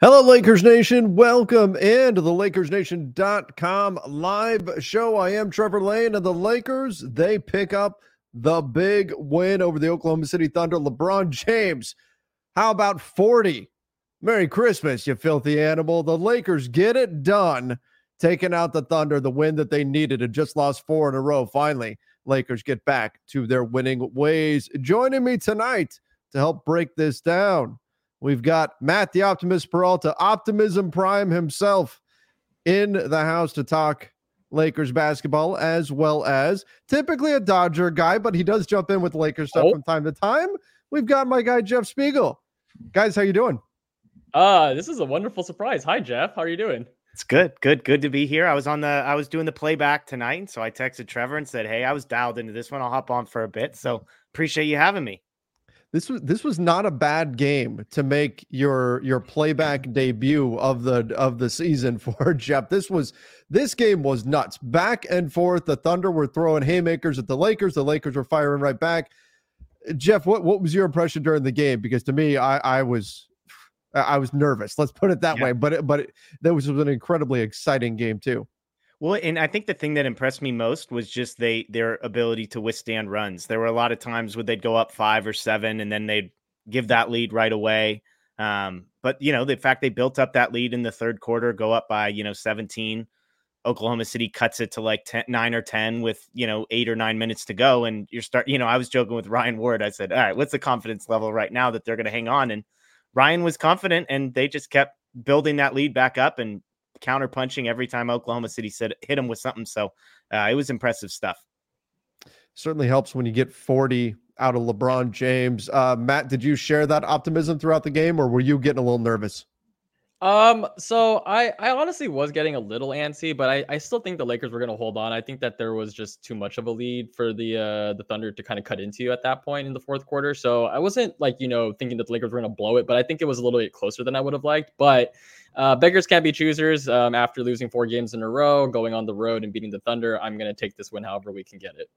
Hello, Lakers Nation. Welcome into the LakersNation.com live show. I am Trevor Lane, and the Lakers, they pick up the big win over the Oklahoma City Thunder. LeBron James, how about 40? Merry Christmas, you filthy animal. The Lakers get it done, taking out the Thunder, the win that they needed and just lost four in a row. Finally, Lakers get back to their winning ways. Joining me tonight to help break this down. We've got Matt the Optimist Peralta, Optimism Prime himself in the house to talk Lakers basketball, as well as typically a Dodger guy, but he does jump in with Lakers stuff Oh. from time to time. We've got my guy Jeff Spiegel. Guys, how you doing? Uh, this is a wonderful surprise. Hi, Jeff. How are you doing? It's good, good, good to be here. I was on the, I was doing the playback tonight, and so I texted Trevor and said, "Hey, I was dialed into this one. I'll hop on for a bit." So appreciate you having me. This was this was not a bad game to make your your playback debut of the of the season for Jeff. This was this game was nuts. Back and forth. The Thunder were throwing haymakers at the Lakers. The Lakers were firing right back. Jeff, what what was your impression during the game? Because to me, I I was I was nervous. Let's put it that Yeah. way. But it, but it, that was an incredibly exciting game too. Well, and I think the thing that impressed me most was just they their ability to withstand runs. There were a lot of times where they'd go up five or seven, and then they'd give that lead right away. Um, but you know, the fact they built up that lead in the third quarter, go up by you know 17. Oklahoma City cuts it to like 10, nine or 10 with, you know, eight or nine minutes to go. And you're start, you know, I was joking with Ryan Ward. I said, all right, what's the confidence level right now that they're going to hang on? And Ryan was confident and they just kept building that lead back up and counter punching every time Oklahoma City said hit him with something. So uh, it was impressive stuff. Certainly helps when you get 40 out of LeBron James. Uh, Matt, did you share that optimism throughout the game, or were you getting a little nervous? Um, so I I honestly was getting a little antsy, but I I still think the Lakers were gonna hold on. I think that there was just too much of a lead for the uh the Thunder to kind of cut into at that point in the fourth quarter. So I wasn't like you know thinking that the Lakers were gonna blow it, but I think it was a little bit closer than I would have liked. But uh, beggars can't be choosers. Um, after losing four games in a row, going on the road and beating the Thunder, I'm gonna take this win however we can get it.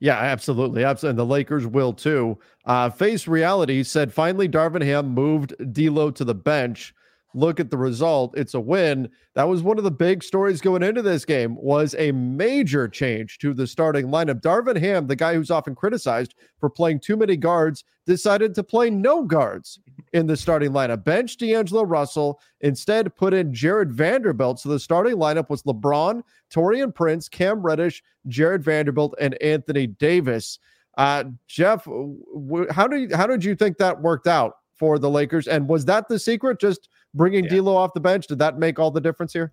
Yeah, absolutely. Absolutely. And the Lakers will too. Uh, Face Reality said finally Darvin Ham moved D'Lo to the bench. Look at the result. It's a win. That was one of the big stories going into this game was a major change to the starting lineup. Darvin Ham, the guy who's often criticized for playing too many guards, decided to play no guards in the starting lineup. Bench D'Angelo Russell, instead put in Jared Vanderbilt. So the starting lineup was LeBron, Taurean Prince, Cam Reddish, Jared Vanderbilt, and Anthony Davis. Uh, Jeff, w- how you, how did you think that worked out for the Lakers? And was that the secret? Just bringing Yeah. D'Lo off the bench? Did that make all the difference here?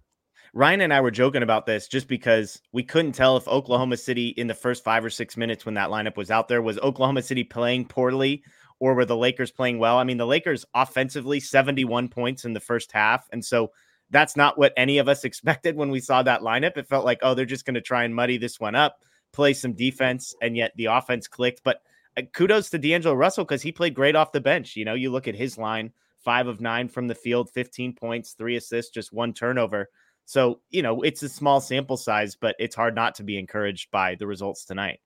Ryan and I were joking about this just because we couldn't tell if Oklahoma City in the first five or six minutes when that lineup was out there was Oklahoma City playing poorly or were the Lakers playing well. I mean, the Lakers offensively 71 points in the first half. And so that's not what any of us expected when we saw that lineup. It felt like, oh, they're just going to try and muddy this one up, play some defense, and yet the offense clicked. But uh, kudos to D'Angelo Russell because he played great off the bench. You know, you look at his line five of nine from the field, 15 points, three assists, just one turnover. So, you know, it's a small sample size, but it's hard not to be encouraged by the results tonight.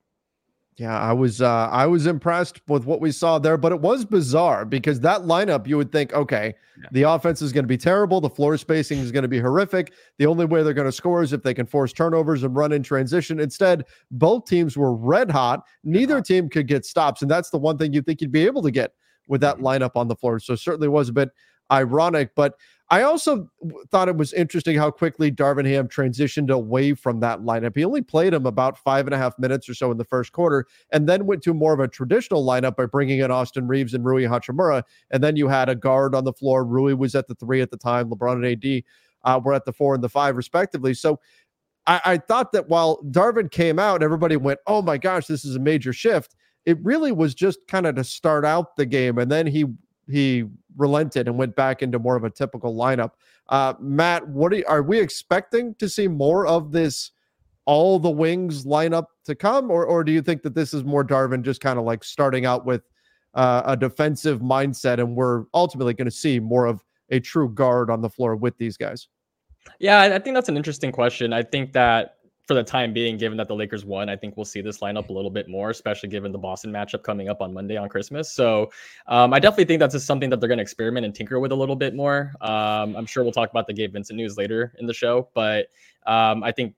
Yeah, I was uh, I was impressed with what we saw there, but it was bizarre because that lineup you would think, okay, yeah. the offense is going to be terrible, the floor spacing is going to be horrific. The only way they're going to score is if they can force turnovers and run in transition. Instead, both teams were red hot. Neither team could get stops, and that's the one thing you think you'd be able to get with that mm-hmm. lineup on the floor. So certainly was a bit ironic, but I also thought it was interesting how quickly Darvin Ham transitioned away from that lineup. He only played him about five and a half minutes or so in the first quarter, and then went to more of a traditional lineup by bringing in Austin Reaves and Rui Hachimura. And then you had a guard on the floor. Rui was at the three at the time. LeBron and AD uh, were at the four and the five, respectively. So I, I thought that while Darvin came out, everybody went, "Oh my gosh, this is a major shift." It really was just kind of to start out the game, and then he he relented and went back into more of a typical lineup. Uh, Matt, what are, are we expecting to see more of this? All the wings lineup to come, or or do you think that this is more Darvin just kind of like starting out with uh, a defensive mindset, and we're ultimately going to see more of a true guard on the floor with these guys? Yeah, I think that's an interesting question. I think that for the time being, given that the Lakers won, I think we'll see this lineup a little bit more, especially given the Boston matchup coming up on Monday on Christmas. So um, I definitely think that's just something that they're going to experiment and tinker with a little bit more. Um, I'm sure we'll talk about the Gabe Vincent news later in the show, but um, I think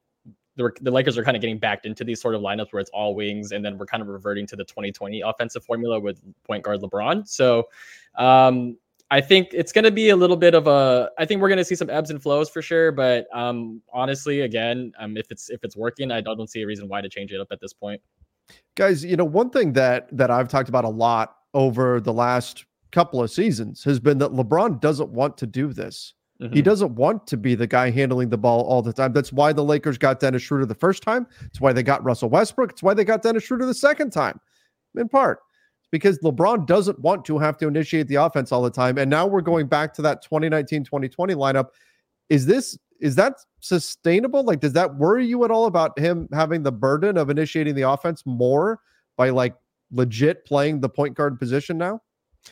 the, the Lakers are kind of getting backed into these sort of lineups where it's all wings, and then we're kind of reverting to the 2020 offensive formula with point guard LeBron. So um, I think it's going to be a little bit of a. I think we're going to see some ebbs and flows for sure. But um, honestly, again, um, if it's if it's working, I don't see a reason why to change it up at this point. Guys, you know, one thing that that I've talked about a lot over the last couple of seasons has been that LeBron doesn't want to do this. Mm-hmm. He doesn't want to be the guy handling the ball all the time. That's why the Lakers got Dennis Schroeder the first time. It's why they got Russell Westbrook. It's why they got Dennis Schroeder the second time, in part because LeBron doesn't want to have to initiate the offense all the time. And now we're going back to that 2019 2020 lineup. Is this is that sustainable? Like, does that worry you at all about him having the burden of initiating the offense more by like legit playing the point guard position now?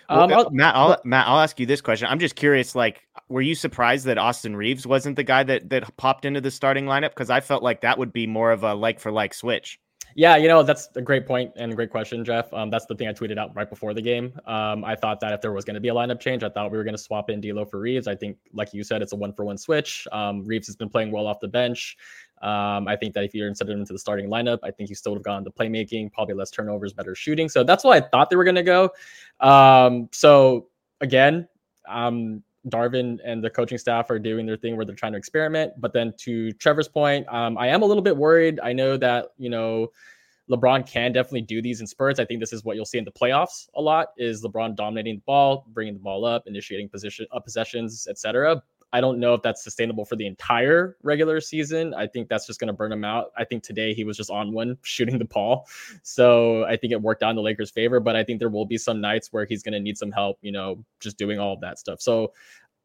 Um, well, I'll, Matt, I'll, Matt, I'll ask you this question. I'm just curious. Like, were you surprised that Austin Reaves wasn't the guy that that popped into the starting lineup? Because I felt like that would be more of a like for like switch. Yeah, you know, that's a great point and a great question, Jeff. Um, that's the thing I tweeted out right before the game. Um, I thought that if there was going to be a lineup change, I thought we were going to swap in D'Lo for Reaves. I think, like you said, it's a one for one switch. Um, Reaves has been playing well off the bench. Um, I think that if you inserted him into the starting lineup, I think he still would have gone to playmaking, probably less turnovers, better shooting. So that's why I thought they were going to go. Um, so again, um, Darvin and the coaching staff are doing their thing where they're trying to experiment. But then to Trevor's point, um, I am a little bit worried. I know that, you know, LeBron can definitely do these in spurts. I think this is what you'll see in the playoffs a lot is LeBron dominating the ball, bringing the ball up, initiating position uh, possessions, etc. I don't know if that's sustainable for the entire regular season. I think that's just going to burn him out. I think today he was just on one shooting the ball. So I think it worked out in the Lakers' favor, but I think there will be some nights where he's going to need some help, you know, just doing all of that stuff. So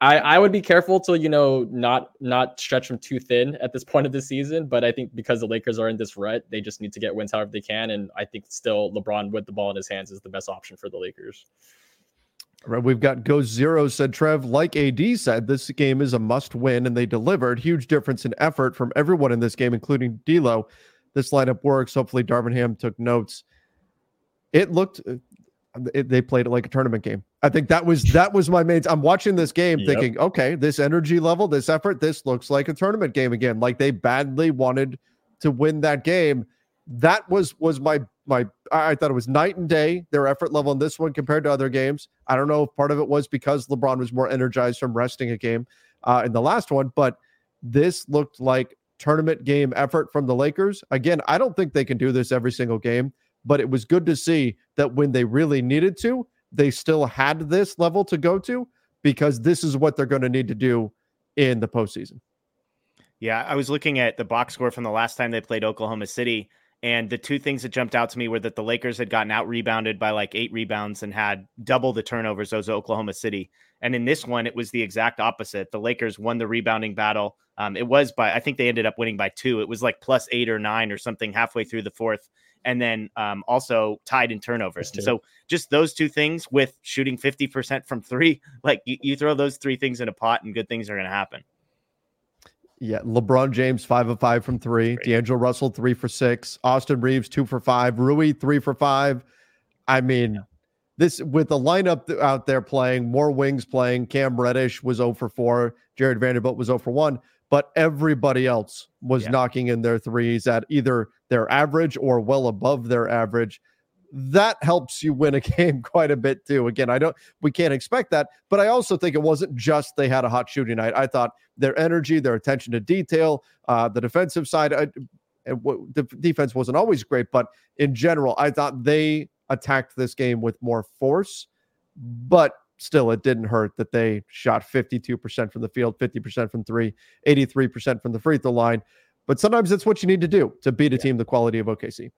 I, I would be careful to you know not not stretch them too thin at this point of the season. But I think because the Lakers are in this rut, they just need to get wins however they can. And I think still LeBron with the ball in his hands is the best option for the Lakers. All right, we've got Go Zero said Trev, like AD said, this game is a must win, and they delivered. Huge difference in effort from everyone in this game, including D'Lo. This lineup works. Hopefully, Darvin Ham took notes. It looked uh, it, they played it like a tournament game. I think that was that was my main. I'm watching this game yep. thinking, okay, this energy level, this effort, this looks like a tournament game again. Like they badly wanted to win that game. That was was my my. I thought it was night and day their effort level in this one compared to other games. I don't know if part of it was because LeBron was more energized from resting a game uh, in the last one, but this looked like tournament game effort from the Lakers. Again, I don't think they can do this every single game but it was good to see that when they really needed to, they still had this level to go to because this is what they're going to need to do in the postseason. Yeah, I was looking at the box score from the last time they played Oklahoma City, and the two things that jumped out to me were that the Lakers had gotten out rebounded by like eight rebounds and had double the turnovers as Oklahoma City. And in this one, it was the exact opposite. The Lakers won the rebounding battle. Um, it was by, I think they ended up winning by two. It was like plus eight or nine or something halfway through the fourth and then um, also tied in turnovers. So just those two things with shooting 50% from three, like you, you, throw those three things in a pot and good things are going to happen. Yeah, LeBron James five of five from three. Great. D'Angelo Russell three for six. Austin Reaves two for five. Rui three for five. I mean, this with the lineup out there playing, more wings playing. Cam Reddish was 0 for 4. Jared Vanderbilt was 0 for 1. But everybody else was Yeah. knocking in their threes at either their average or well above their average. That helps you win a game quite a bit too. Again, I don't we can't expect that, but I also think it wasn't just they had a hot shooting night. I thought their energy, their attention to detail, uh, the defensive side, uh, the defense wasn't always great, but in general, I thought they attacked this game with more force, but still, it didn't hurt that they shot 52% from the field, 50% from three, 83% from the free throw line. But sometimes that's what you need to do to beat a team the quality of OKC.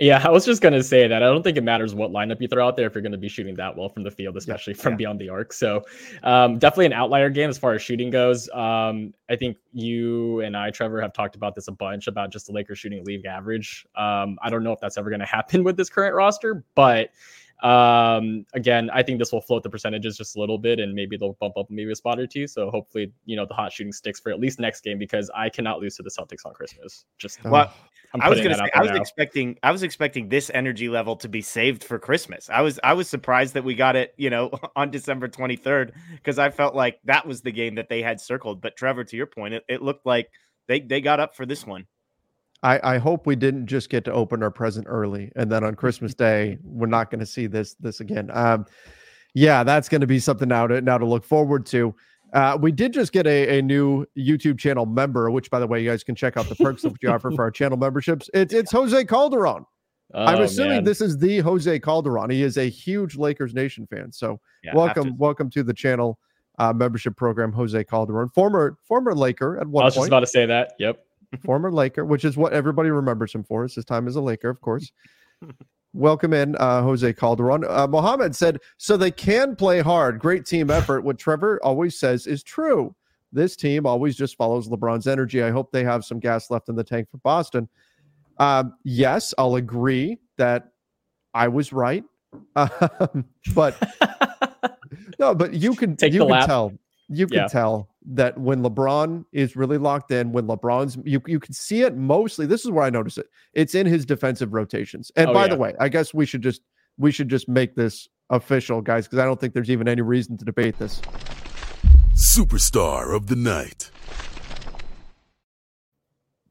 Yeah, I was just gonna say that. I don't think it matters what lineup you throw out there if you're gonna be shooting that well from the field, especially from yeah. beyond the arc. So, um, definitely an outlier game as far as shooting goes. Um, I think you and I, Trevor, have talked about this a bunch about just the Lakers shooting league average. Um, I don't know if that's ever gonna happen with this current roster, but um, again, I think this will float the percentages just a little bit, and maybe they'll bump up maybe a spot or two. So hopefully, you know, the hot shooting sticks for at least next game because I cannot lose to the Celtics on Christmas. Just Well, I'm was gonna say I was now. expecting I was expecting this energy level to be saved for Christmas. I was I was surprised that we got it, you know, on December 23rd because I felt like that was the game that they had circled. But Trevor, to your point, it, it looked like they they got up for this one. I, I hope we didn't just get to open our present early and then on Christmas Day we're not going to see this this again. Um, yeah, that's going to be something now to now to look forward to. Uh, we did just get a, a new YouTube channel member, which by the way, you guys can check out the perks that we offer for our channel memberships. It's it's Jose Calderon. I'm Oh, assuming man. this is the Jose Calderon. He is a huge Lakers Nation fan. So Yeah, welcome, to- welcome to the channel uh, membership program, Jose Calderon, former former Laker at one. I was just about to say that. Yep. Former Laker, which is what everybody remembers him for. Is his time as a Laker, of course. Welcome in, uh, Jose Calderon. Uh, Mohammed said, so they can play hard. Great team effort. What Trevor always says is true. This team always just follows LeBron's energy. I hope they have some gas left in the tank for Boston. Um, yes, I'll agree that I was right. Um, but no, but you can Take you can lap. tell you can Yeah. tell that when LeBron is really locked in, when LeBron's you you can see it mostly. This is where I notice it. It's in his defensive rotations. And Oh, by yeah. the way, I guess we should just we should just make this official, guys, because I don't think there's even any reason to debate this. Superstar of the night.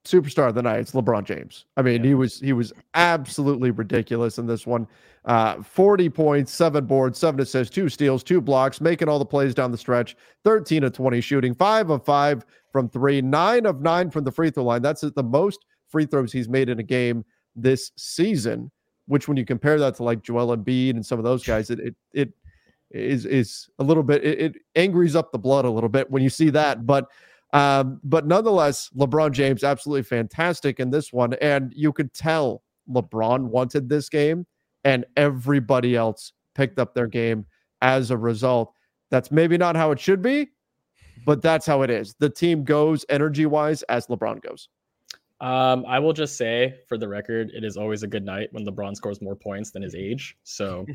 Superstar of the night. It's LeBron James. I mean, he was he was absolutely ridiculous in this one. Uh, 40 points, seven boards, seven assists, two steals, two blocks, making all the plays down the stretch. 13 of 20 shooting, five of five from three, nine of nine from the free throw line. That's the most free throws he's made in a game this season. Which, when you compare that to like Joel Embiid and some of those guys, it it, it is is a little bit it, it angries up the blood a little bit when you see that. But um, but nonetheless, LeBron James absolutely fantastic in this one, and you could tell LeBron wanted this game, and everybody else picked up their game as a result. That's maybe not how it should be, but that's how it is. The team goes energy wise as LeBron goes. Um, I will just say, for the record, it is always a good night when LeBron scores more points than his age. So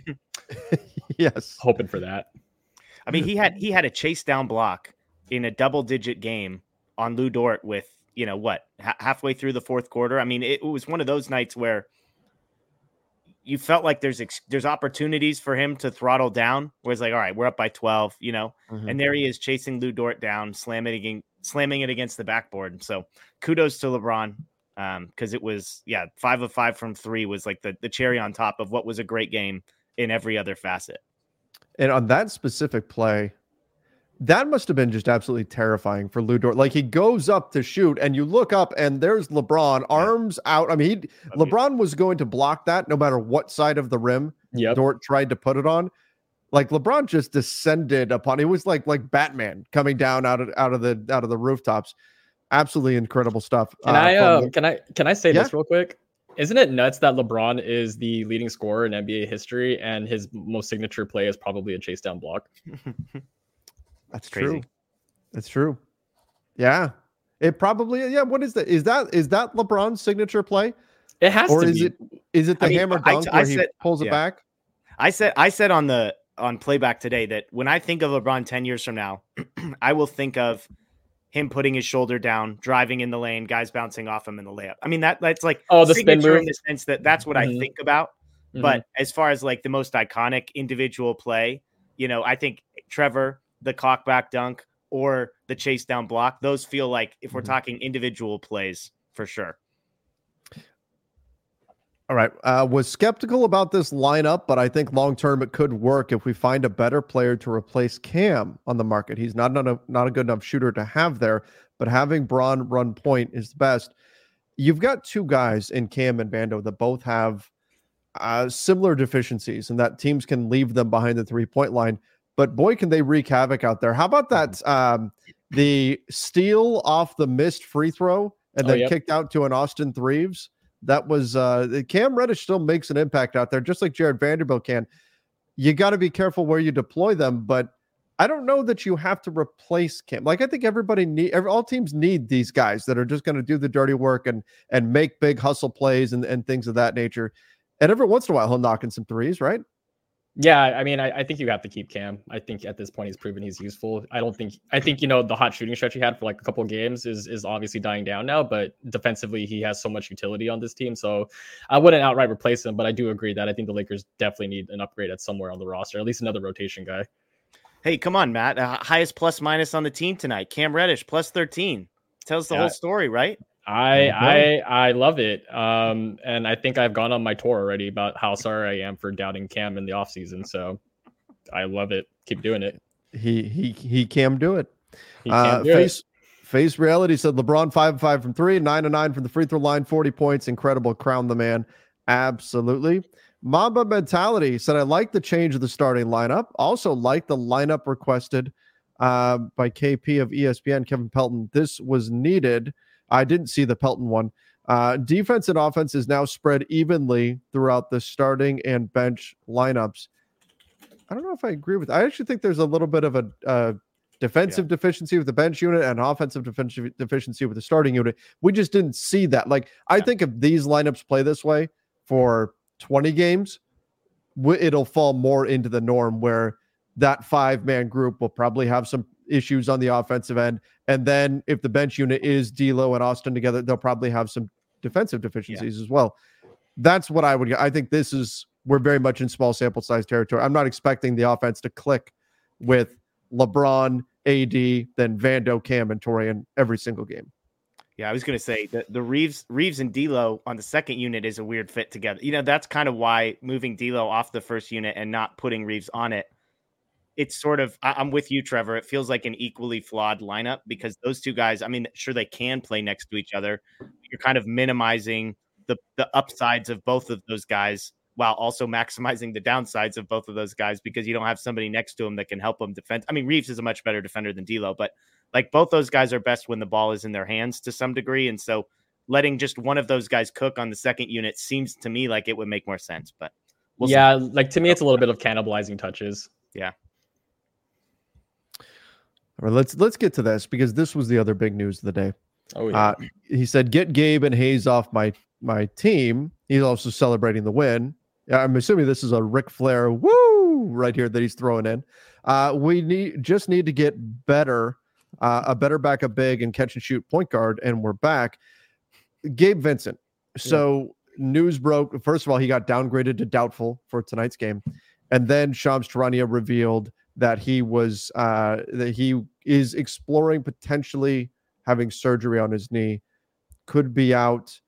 yes. hoping for that. I mean, he had he had a chase down block in a double digit game on Lu Dort with you know what ha- halfway through the fourth quarter. I mean, it, was one of those nights where you felt like there's ex- there's opportunities for him to throttle down. Where it's like, all right, we're up by twelve, you know, Mhm. and there he is chasing Lu Dort down, slamming it against, slamming it against the backboard. So kudos to LeBron because it was yeah five of five from three was like the the cherry on top of what was a great game in every other facet. And on that specific play, that must have been just absolutely terrifying for Lu Dort. Like he goes up to shoot, and you look up, and there's LeBron, arms out. I mean, he, LeBron was going to block that no matter what side of the rim Yep. Dort tried to put it on. Like LeBron just descended upon. It was like like Batman coming down out of out of the out of the rooftops. Absolutely incredible stuff. Can uh, I from um the- can I can I say Yeah. this real quick? Isn't it nuts that LeBron is the leading scorer in NBA history and his most signature play is probably a chase down block? That's Crazy. true. That's true. Yeah. It probably yeah. What is that? Is that is that LeBron's signature play, It has or to is be. it is it the I mean, hammer I- dunk I where he said- pulls it back? I said I said on the on playback today that when I think of LeBron 10 years from now, I will think of him putting his shoulder down, driving in the lane, guys bouncing off him in the layup. I mean that that's like oh the spin move in the sense that that's what Mhm. I think about. Mhm. But as far as like the most iconic individual play, you know, I think Trevor, the cockback dunk, or the chase down block, those feel like if we're Mhm. talking individual plays for sure. All right. Uh, was skeptical about this lineup, but I think long term it could work if we find a better player to replace Cam on the market. He's not not a, not a good enough shooter to have there, but having Bron run point is the best. You've got two guys in Cam and Vando that both have uh, similar deficiencies, and that teams can leave them behind the three point line. But boy, can they wreak havoc out there! How about that? Um, the steal off the missed free throw and Oh, then yep. kicked out to an Austin Threeves. That was uh Cam Reddish still makes an impact out there, just like Jared Vanderbilt can. You got to be careful where you deploy them, but I don't know that you have to replace Cam. Like I think everybody need every, all teams need these guys that are just going to do the dirty work and and make big hustle plays and, and things of that nature. And every once in a while he'll knock in some threes, right? Yeah, I mean, I, I think you have to keep Cam. I think at this point he's proven he's useful. I don't think I think you know the hot shooting stretch he had for like a couple of games is is obviously dying down now, but defensively he has so much utility on this team. So I wouldn't outright replace him, but I do agree that I think the Lakers definitely need an upgrade at somewhere on the roster, at least another rotation guy. Hey, come on, Matt. Uh, highest plus minus on the team tonight. Cam Reddish plus 13. Tells the Yeah. whole story, right? I Okay. I I love it. Um and I think I've gone on my tour already about how sorry I am for doubting Cam in the offseason. So I love it. Keep doing it. He he he can do it. He Uh, do it. face face reality said LeBron five and five from three, nine and nine from the free throw line, 40 points. Incredible. Crown the man. Absolutely. Mamba mentality said, I like the change of the starting lineup. Also like the lineup requested uh, by KP of ESPN, Kevin Pelton. This was needed. I didn't see the Pelton one. Uh, defense and offense is now spread evenly throughout the starting and bench lineups. I don't know if I agree with. I actually think there's a little bit of a uh, defensive deficiency with the bench unit and offensive defen- deficiency with the starting unit. We just didn't see that. Like I Yeah. think if these lineups play this way for 20 games, it'll fall more into the norm where that five man group will probably have some issues on the offensive end. And then if the bench unit is D'Lo and Austin together, they'll probably have some defensive deficiencies as well. That's what I would. I think this is we're very much in small sample size territory. I'm not expecting the offense to click with LeBron, AD, then Vando, Cam, and Taurean every single game. Yeah, I was gonna say the, the Reaves Reaves and D'Lo on the second unit is a weird fit together. You know, that's kind of why moving D'Lo off the first unit and not putting Reaves on it. It's sort of I, I'm with you, Trevor. It feels like an equally flawed lineup because those two guys. I mean, sure they can play next to each other. You're kind of minimizing the the upsides of both of those guys while also maximizing the downsides of both of those guys because you don't have somebody next to him that can help them defend. I mean, Reaves is a much better defender than D'Lo, but like both those guys are best when the ball is in their hands to some degree, and so letting just one of those guys cook on the second unit seems to me like it would make more sense. But we'll see. yeah, like to me, it's a little bit of cannibalizing touches. All right, let's let's get to this because this was the other big news of the day. Oh yeah. Uh, he said, "Get Gabe and Hayes off my my team." He's also celebrating the win. I'm assuming this is a Ric Flair woo right here that he's throwing in. Uh, we need just need to get better, uh, a better backup big and catch and shoot point guard, and we're back. Gabe Vincent. So news broke. First of all, he got downgraded to doubtful for tonight's game, and then Shams Charania revealed that he was uh, that he is exploring potentially having surgery on his knee, could be out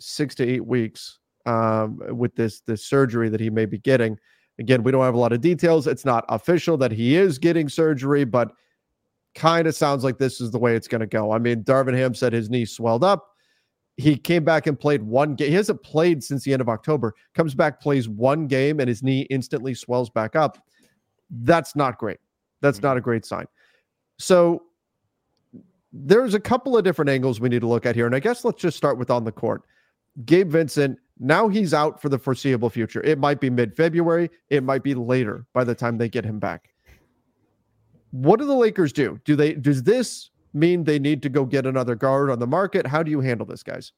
six to eight weeks um, with this this surgery that he may be getting. Again, we don't have a lot of details. It's not official that he is getting surgery, but kind of sounds like this is the way it's going to go. I mean, Darvin Ham said his knee swelled up. He came back and played one game. He hasn't played since the end of October. Comes back, plays one game, and his knee instantly swells back up. That's not great. That's mm-hmm. not a great sign. So there's a couple of different angles we need to look at here. And I guess let's just start with on the court. Gabe Vincent, now he's out for the foreseeable future. It might be mid February, it might be later by the time they get him back. What do the Lakers do? Do they does this mean they need to go get another guard on the market? How do you handle this, guys?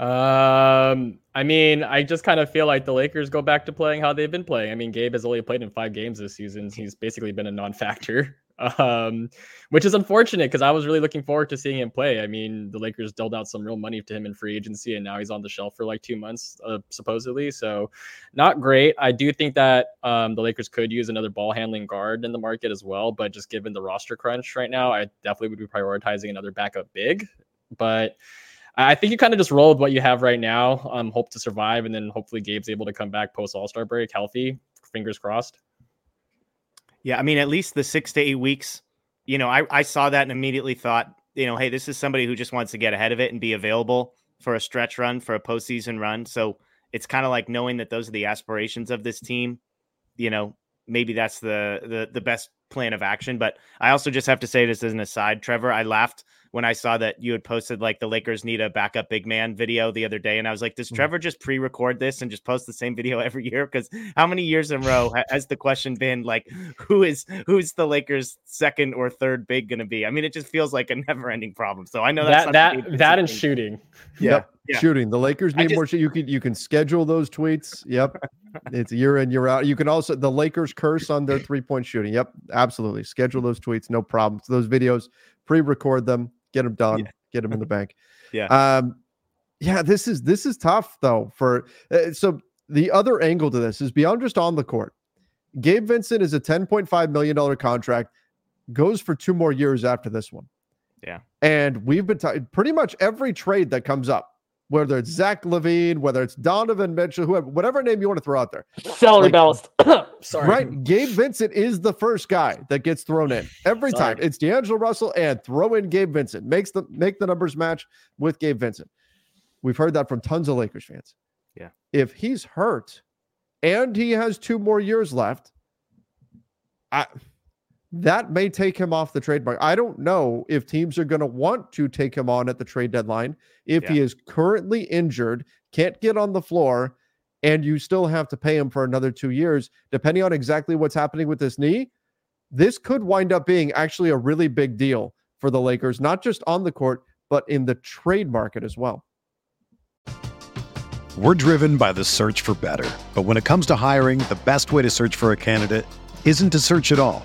Um, I mean, I just kind of feel like the Lakers go back to playing how they've been playing. I mean, Gabe has only played in five games this season. He's basically been a non-factor. um, which is unfortunate because I was really looking forward to seeing him play. I mean, the Lakers dealt out some real money to him in free agency, and now he's on the shelf for like two months, uh, supposedly. So, not great. I do think that um, the Lakers could use another ball handling guard in the market as well, but just given the roster crunch right now, I definitely would be prioritizing another backup big. But I think you kind of just roll with what you have right now. Um, hope to survive, and then hopefully Gabe's able to come back post All Star break healthy. Fingers crossed. Yeah, I mean, at least the six to eight weeks. You know, I I saw that and immediately thought, you know, hey, this is somebody who just wants to get ahead of it and be available for a stretch run, for a postseason run. So it's kind of like knowing that those are the aspirations of this team. You know, maybe that's the the the best plan of action. But I also just have to say this as an aside, Trevor. I laughed when I saw that you had posted like the Lakers need a backup big man video the other day, and I was like, does mm. Trevor just pre-record this and just post the same video every year? Because how many years in a row has the question been like, who is who's the Lakers' second or third big going to be? I mean, it just feels like a never-ending problem. So I know that that that and shooting. Yeah. Yep. yeah. shooting. The Lakers need just, more. You can you can schedule those tweets. Yep, it's year in year out. You can also the Lakers curse on their three-point shooting. Yep, absolutely. Schedule those tweets, no problem. So those videos, pre-record them get them done, yeah. get them in the bank. yeah. Um, yeah, this is this is tough though. For uh, so the other angle to this is beyond just on the court. Gabe Vincent is a ten point five million dollar contract, goes for two more years after this one. Yeah, and we've been t- pretty much every trade that comes up whether it's Zach LaVine, whether it's Donovan Mitchell, whoever, whatever name you want to throw out there. Salary like, balanced. Sorry. Right. Gabe Vincent is the first guy that gets thrown in every Sorry. time. It's D'Angelo Russell and throw in Gabe Vincent. Makes the make the numbers match with Gabe Vincent. We've heard that from tons of Lakers fans. Yeah. If he's hurt and he has two more years left, I that may take him off the trade market. I don't know if teams are going to want to take him on at the trade deadline if yeah. he is currently injured, can't get on the floor, and you still have to pay him for another two years, depending on exactly what's happening with this knee. This could wind up being actually a really big deal for the Lakers, not just on the court, but in the trade market as well. We're driven by the search for better. But when it comes to hiring, the best way to search for a candidate isn't to search at all.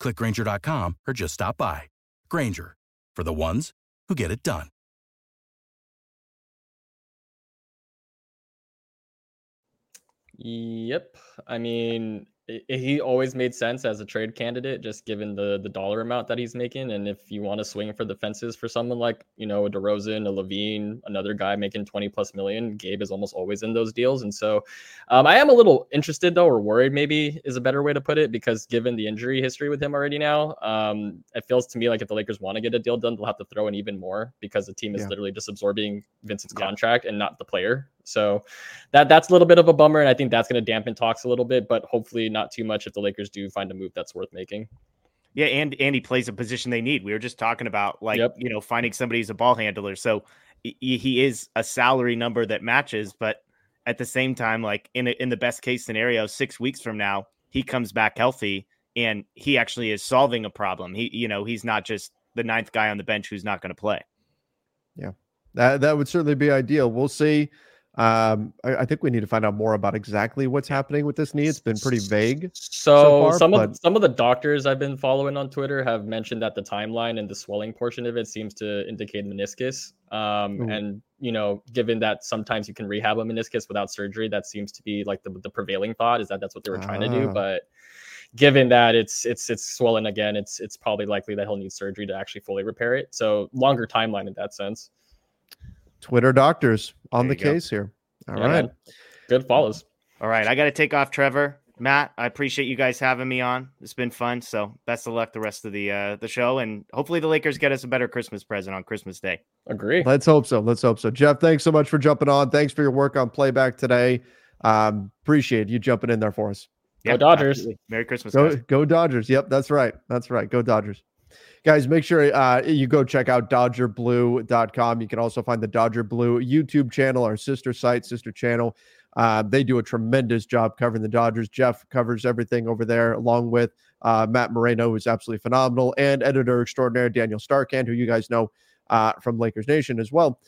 clickgrainger.com, or just stop by. Grainger for the ones who get it done. Yep. I mean, he always made sense as a trade candidate, just given the the dollar amount that he's making. And if you want to swing for the fences for someone like you know a DeRozan, a LaVine, another guy making twenty plus million, Gabe is almost always in those deals. And so, um, I am a little interested though, or worried maybe is a better way to put it, because given the injury history with him already now, um, it feels to me like if the Lakers want to get a deal done, they'll have to throw in even more because the team is yeah. literally just absorbing Vincent's yeah. contract and not the player. So that that's a little bit of a bummer, and I think that's going to dampen talks a little bit, but hopefully not too much if the Lakers do find a move that's worth making. Yeah, and and he plays a position they need. We were just talking about like yep. you know finding somebody who's a ball handler. So he, he is a salary number that matches, but at the same time, like in a, in the best case scenario, six weeks from now he comes back healthy and he actually is solving a problem. He you know he's not just the ninth guy on the bench who's not going to play. Yeah, that that would certainly be ideal. We'll see Um, I, I, think we need to find out more about exactly what's happening with this knee. It's been pretty vague. So, so far, some but... of some of the doctors I've been following on Twitter have mentioned that the timeline and the swelling portion of it seems to indicate meniscus. Um, and you know, given that sometimes you can rehab a meniscus without surgery, that seems to be like the, the prevailing thought is that that's what they were trying to do. Ah. But given that it's it's it's swollen again, it's it's probably likely that he'll need surgery to actually fully repair it. So longer timeline in that sense. Twitter doctors on the case here. All yeah, right, man. Good follows. All right. I got to take off, Trevor. Matt, I appreciate you guys having me on. It's been fun. So best of luck the rest of the uh, the show, and hopefully the Lakers get us a better Christmas present on Christmas Day. Agree. Let's hope so. Let's hope so. Jeff, thanks so much for jumping on. Thanks for your work on playback today. Um, appreciate you jumping in there for us. Yep, go Dodgers. Absolutely. Merry Christmas. Go, go Dodgers. Yep, that's right. That's right. Go Dodgers guys make sure uh, you go check out dodgerblue.com you can also find the dodger blue youtube channel our sister site sister channel. Uh, they do a tremendous job covering the dodgers. Jeff covers everything over there along with uh, matt moreno who's absolutely phenomenal and editor extraordinaire daniel starkand who you guys know uh, from lakers nation as well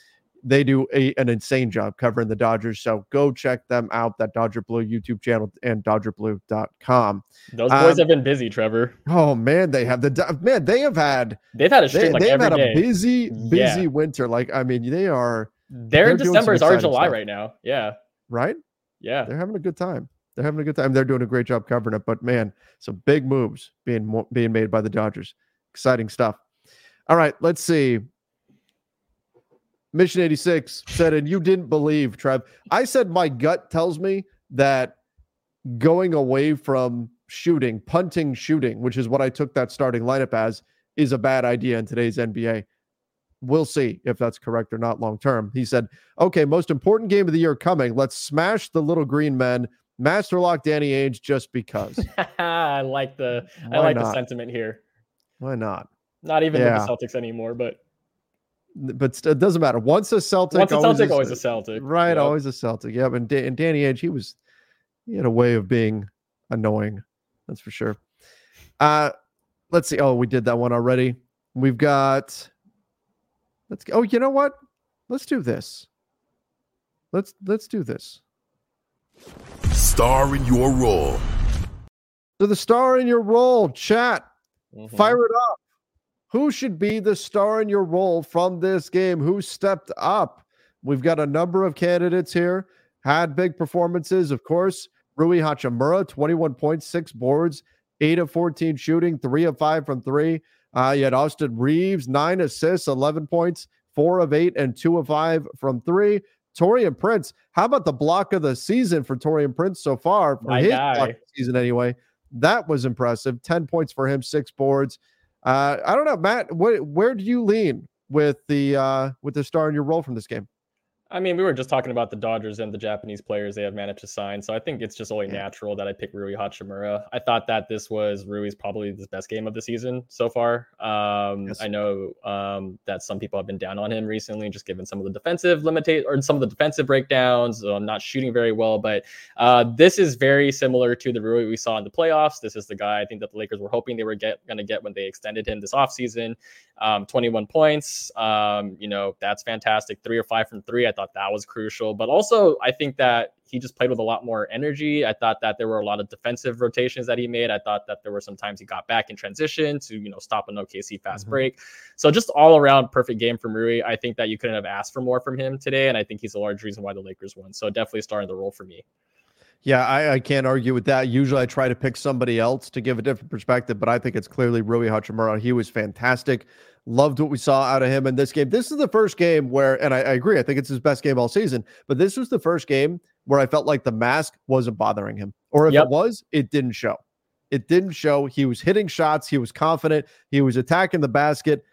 they do a, an insane job covering the Dodgers. So go check them out, that Dodger Blue YouTube channel and dodgerblue.com. Those boys um, have been busy, Trevor. Oh man, they have the man, they have had they've had a they, like they've had day. a busy, busy yeah. winter. Like, I mean, they are they're, in December is our July stuff. right now. Yeah. Right? Yeah. They're having a good time. They're having a good time. They're doing a great job covering it. But man, some big moves being being made by the Dodgers. Exciting stuff. All right, let's see. Mission 86 said, and you didn't believe, Trev. I said, my gut tells me that going away from shooting, punting shooting, which is what I took that starting lineup as, is a bad idea in today's NBA. We'll see if that's correct or not long term. He said, okay, most important game of the year coming. Let's smash the little green men, master lock Danny Ainge just because. I like the Why I like not? the sentiment here. Why not? Not even yeah. the Celtics anymore, but but it doesn't matter. Once a Celtic, once a Celtic, always, a Celtic. Right, yep. always a Celtic. Yeah, and, da- and Danny Ainge, he was he had a way of being annoying. That's for sure. Uh let's see. Oh, we did that one already. We've got let's go. Oh, you know what? Let's do this. Let's let's do this. Star in your role. So the star in your role, chat. Mm-hmm. Fire it up. Who should be the star in your role from this game? Who stepped up? We've got a number of candidates here. Had big performances, of course. Rui Hachimura, 21 points, six boards, eight of 14 shooting, three of five from three. Uh, you had Austin Reaves, nine assists, 11 points, four of eight, and two of five from three. Taurean Prince, how about the block of the season for Taurean Prince so far? For My his season, anyway. That was impressive. 10 points for him, six boards. Uh, I don't know, Matt. What, where do you lean with the uh, with the star in your role from this game? I mean, we were just talking about the Dodgers and the Japanese players they have managed to sign. So I think it's just only natural that I pick Rui Hachimura. I thought that this was Rui's probably the best game of the season so far. Um, yes. I know um, that some people have been down on him recently, just given some of the defensive limitate or some of the defensive breakdowns, um, not shooting very well. But uh, this is very similar to the Rui we saw in the playoffs. This is the guy I think that the Lakers were hoping they were get going to get when they extended him this offseason. Um, 21 points. Um, you know, that's fantastic. Three or five from three. I thought that was crucial. But also, I think that he just played with a lot more energy. I thought that there were a lot of defensive rotations that he made. I thought that there were some times he got back in transition to, you know, stop an OKC fast mm-hmm. break. So just all around perfect game from Rui. I think that you couldn't have asked for more from him today. And I think he's a large reason why the Lakers won. So definitely starting the role for me. Yeah, I, I, can't argue with that. Usually I try to pick somebody else to give a different perspective, but I think it's clearly Rui Hachimura. He was fantastic. Loved what we saw out of him in this game. This is the first game where, and I, I agree, I think it's his best game all season, but this was the first game where I felt like the mask wasn't bothering him. Or if yep. it was, it didn't show. It didn't show. He was hitting shots. He was confident. He was attacking the basket.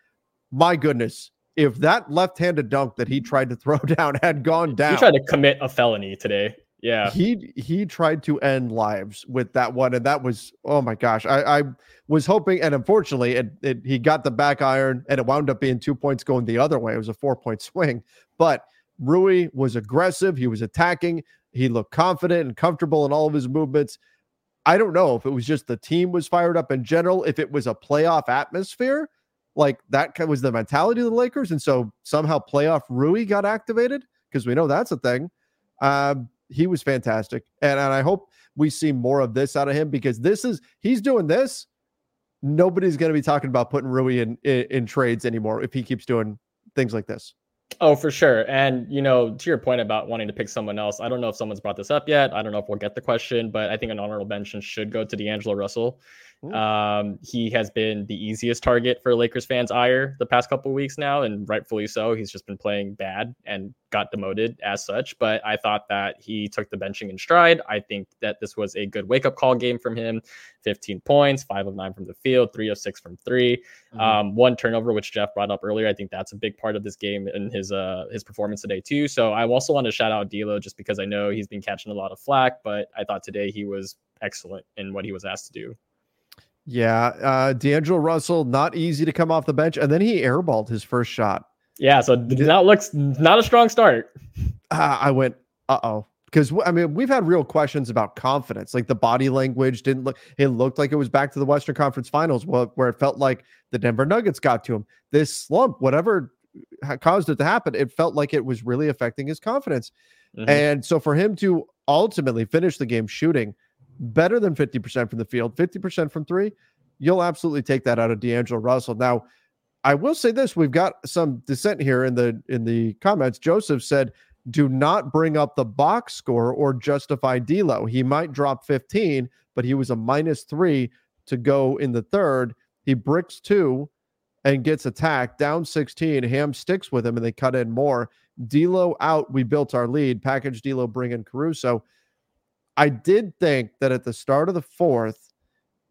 My goodness, if that left-handed dunk that he tried to throw down had gone down, he tried to commit a felony today. Yeah. He he tried to end lives with that one. And that was, oh my gosh. I, I was hoping, and unfortunately, it, it, he got the back iron and it wound up being two points going the other way. It was a four point swing. But Rui was aggressive. He was attacking. He looked confident and comfortable in all of his movements. I don't know if it was just the team was fired up in general, if it was a playoff atmosphere, like that was the mentality of the Lakers. And so somehow playoff Rui got activated because we know that's a thing Um, he was fantastic, and, and I hope we see more of this out of him because this is he's doing this. Nobody's going to be talking about putting Rui in, in in trades anymore if he keeps doing things like this. Oh, for sure. And you know, to your point about wanting to pick someone else, I don't know if someone's brought this up yet. I don't know if we'll get the question, but I think an honorable mention should go to D'Angelo Russell. Um, he has been the easiest target for Lakers fans' ire the past couple weeks now, and rightfully so. He's just been playing bad and got demoted as such. But I thought that he took the benching in stride. I think that this was a good wake up call game from him. 15 points, five of nine from the field, three of six from 3 mm-hmm. um, one turnover, which Jeff brought up earlier. I think that's a big part of this game and his uh his performance today too. So I also want to shout out D'Lo just because I know he's been catching a lot of flack, but I thought today he was excellent in what he was asked to do. Yeah, uh, D'Angelo Russell, not easy to come off the bench, and then he airballed his first shot. Yeah, so that looks not a strong start. Uh, I went, uh oh, because I mean we've had real questions about confidence. Like the body language didn't look. It looked like it was back to the Western Conference Finals, where it felt like the Denver Nuggets got to him. This slump, whatever caused it to happen, it felt like it was really affecting his confidence. Mm-hmm. And so for him to ultimately finish the game shooting better than 50% from the field, 50% from three, you'll absolutely take that out of D'Angelo Russell. Now, I will say this: we've got some dissent here in the in the comments. Joseph said, "Do not bring up the box score or justify D'Lo. He might drop 15, but he was a minus three to go in the third. He bricks two and gets attacked down 16. Ham sticks with him, and they cut in more. D'Lo out. We built our lead. Package D'Lo, bring in Caruso." I did think that at the start of the fourth,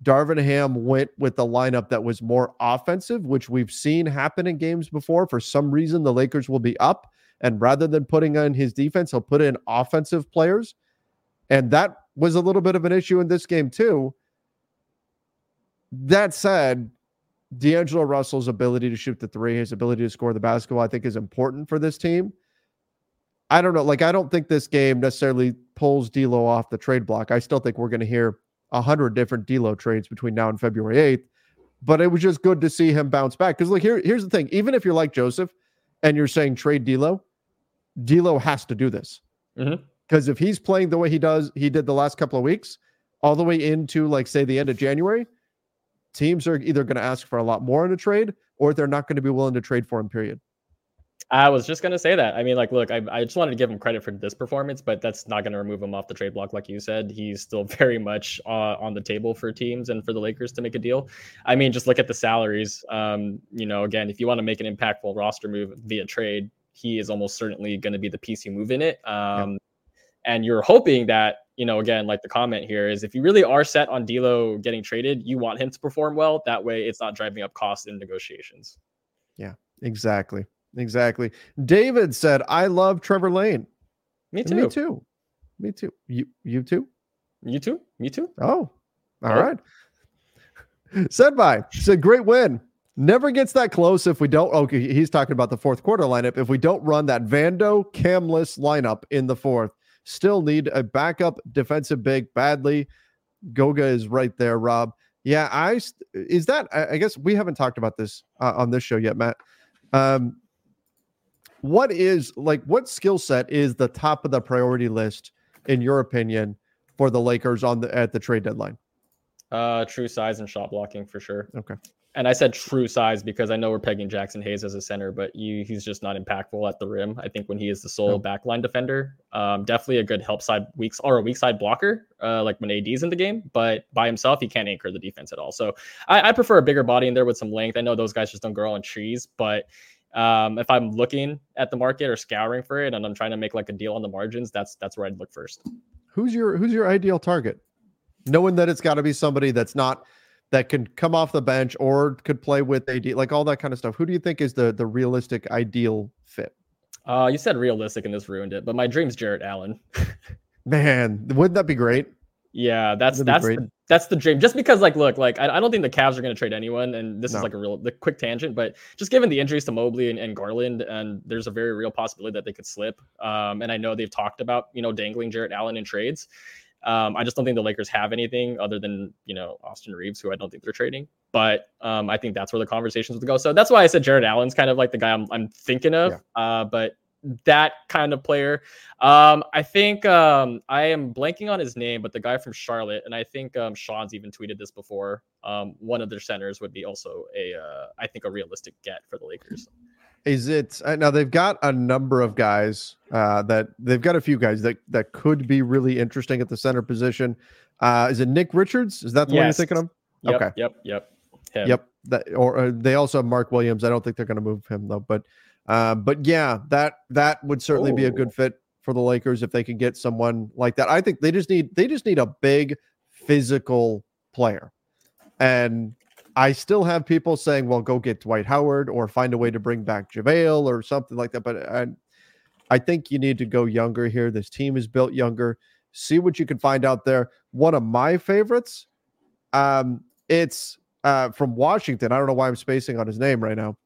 Darvin Ham went with the lineup that was more offensive, which we've seen happen in games before. For some reason, the Lakers will be up, and rather than putting on his defense, he'll put in offensive players. And that was a little bit of an issue in this game, too. That said, D'Angelo Russell's ability to shoot the three, his ability to score the basketball, I think is important for this team. I don't know. Like, I don't think this game necessarily pulls D'Lo off the trade block. I still think we're going to hear a hundred different D'Lo trades between now and February eighth. But it was just good to see him bounce back. Because look, here, here's the thing: even if you're like Joseph and you're saying trade D'Lo, D'Lo has to do this. Because mm-hmm. if he's playing the way he does, he did the last couple of weeks, all the way into like say the end of January, teams are either going to ask for a lot more in a trade or they're not going to be willing to trade for him. Period. I was just gonna say that. I mean, like, look, I, I just wanted to give him credit for this performance, but that's not gonna remove him off the trade block, like you said. He's still very much uh, on the table for teams and for the Lakers to make a deal. I mean, just look at the salaries. Um, you know, again, if you want to make an impactful roster move via trade, he is almost certainly going to be the piece you move in it. Um, yeah. And you're hoping that you know, again, like the comment here is if you really are set on D'Lo getting traded, you want him to perform well. That way, it's not driving up costs in negotiations. Yeah, exactly. Exactly. David said, I love Trevor Lane. Me too. Me too. Me too. You you too? You too? Me too. Oh, all oh. right. Said by. said great win. Never gets that close if we don't. Okay, oh, he's talking about the fourth quarter lineup. If we don't run that Vando Camless lineup in the fourth, still need a backup defensive big badly. Goga is right there, Rob. Yeah, I is that. I guess we haven't talked about this uh, on this show yet, Matt. Um, what is like what skill set is the top of the priority list in your opinion for the Lakers on the at the trade deadline? Uh, true size and shot blocking for sure. Okay. And I said true size because I know we're pegging Jaxson Hayes as a center, but you, he's just not impactful at the rim. I think when he is the sole backline defender, um, definitely a good help side weeks or a weak side blocker, uh, like when AD's in the game. But by himself, he can't anchor the defense at all. So I, I prefer a bigger body in there with some length. I know those guys just don't grow on trees, but um, if I'm looking at the market or scouring for it and I'm trying to make like a deal on the margins, that's that's where I'd look first. Who's your who's your ideal target? Knowing that it's got to be somebody that's not that can come off the bench or could play with AD, like all that kind of stuff. Who do you think is the the realistic ideal fit? Uh, you said realistic and this ruined it, but my dream's Jarrett Allen. Man, wouldn't that be great? Yeah, that's that's the, that's the dream. Just because, like, look, like I, I don't think the Cavs are going to trade anyone, and this no. is like a real the quick tangent, but just given the injuries to Mobley and, and, Garland, and there's a very real possibility that they could slip. Um, and I know they've talked about you know dangling Jarrett Allen in trades. Um, I just don't think the Lakers have anything other than you know Austin Reaves, who I don't think they're trading. But um, I think that's where the conversations would go. So that's why I said Jarrett Allen's kind of like the guy I'm, I'm thinking of. Yeah. Uh, but that kind of player. Um, I think um, I am blanking on his name, but the guy from Charlotte, and I think um, Sean's even tweeted this before. Um, one of their centers would be also a, uh, I think, a realistic get for the Lakers. Is it uh, now? They've got a number of guys uh, that they've got a few guys that that could be really interesting at the center position. Uh, is it Nick Richards? Is that the one you're thinking of? Yep, Okay. Yep. Yep. Him. Yep. That or uh, they also have Mark Williams. I don't think they're going to move him though. But uh, but yeah, that that would certainly be a Oh. good fit for the Lakers if they can get someone like that. I think they just need they just need a big physical player. And I still have people saying, "Well, go get Dwight Howard or find a way to bring back JaVale or something like that." But I, I think you need to go younger here. This team is built younger. See what you can find out there. One of my favorites, um, it's uh, from Washington. I don't know why I'm spacing on his name right now,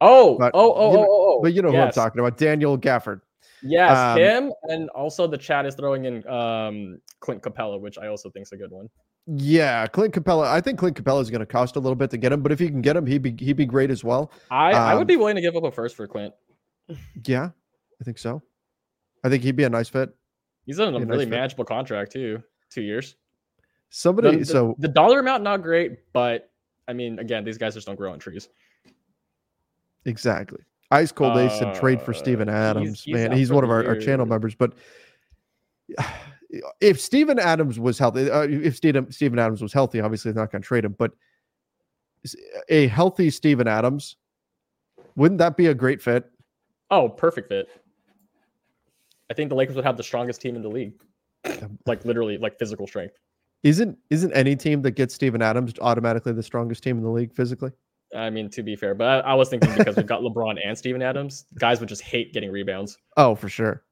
Oh, But oh, oh, you know- oh, oh, oh. but you know who I'm talking about, Daniel Gafford. Yes, Um, him, and also the chat is throwing in um Clint Capela, which I also think is a good one. Yeah, Clint Capela. I think Clint Capela is going to cost a little bit to get him, but if you can get him, he'd be he'd be great as well. I I Um, would be willing to give up a first for Clint. Yeah, I think so. I think he'd be a nice fit. He's in a a nice really fit. manageable contract too, two years. Somebody. The, the- so the dollar amount not great, but I mean, again, these guys just don't grow on trees. Exactly. Ice cold ace and trade for Uh, Steven Adams. he's Man, he's one of our, our channel members. But if Steven Adams was healthy, uh, if Steven Steven Adams was healthy, obviously they're not going to trade him. But a healthy Steven Adams, wouldn't that be a great fit? Oh, perfect fit. I think the Lakers would have the strongest team in the league, like literally, like physical strength. Isn't isn't any team that gets Steven Adams automatically the strongest team in the league physically? I mean, to be fair, but I, I was thinking because we've got LeBron and Steven Adams, guys would just hate getting rebounds. Oh, for sure.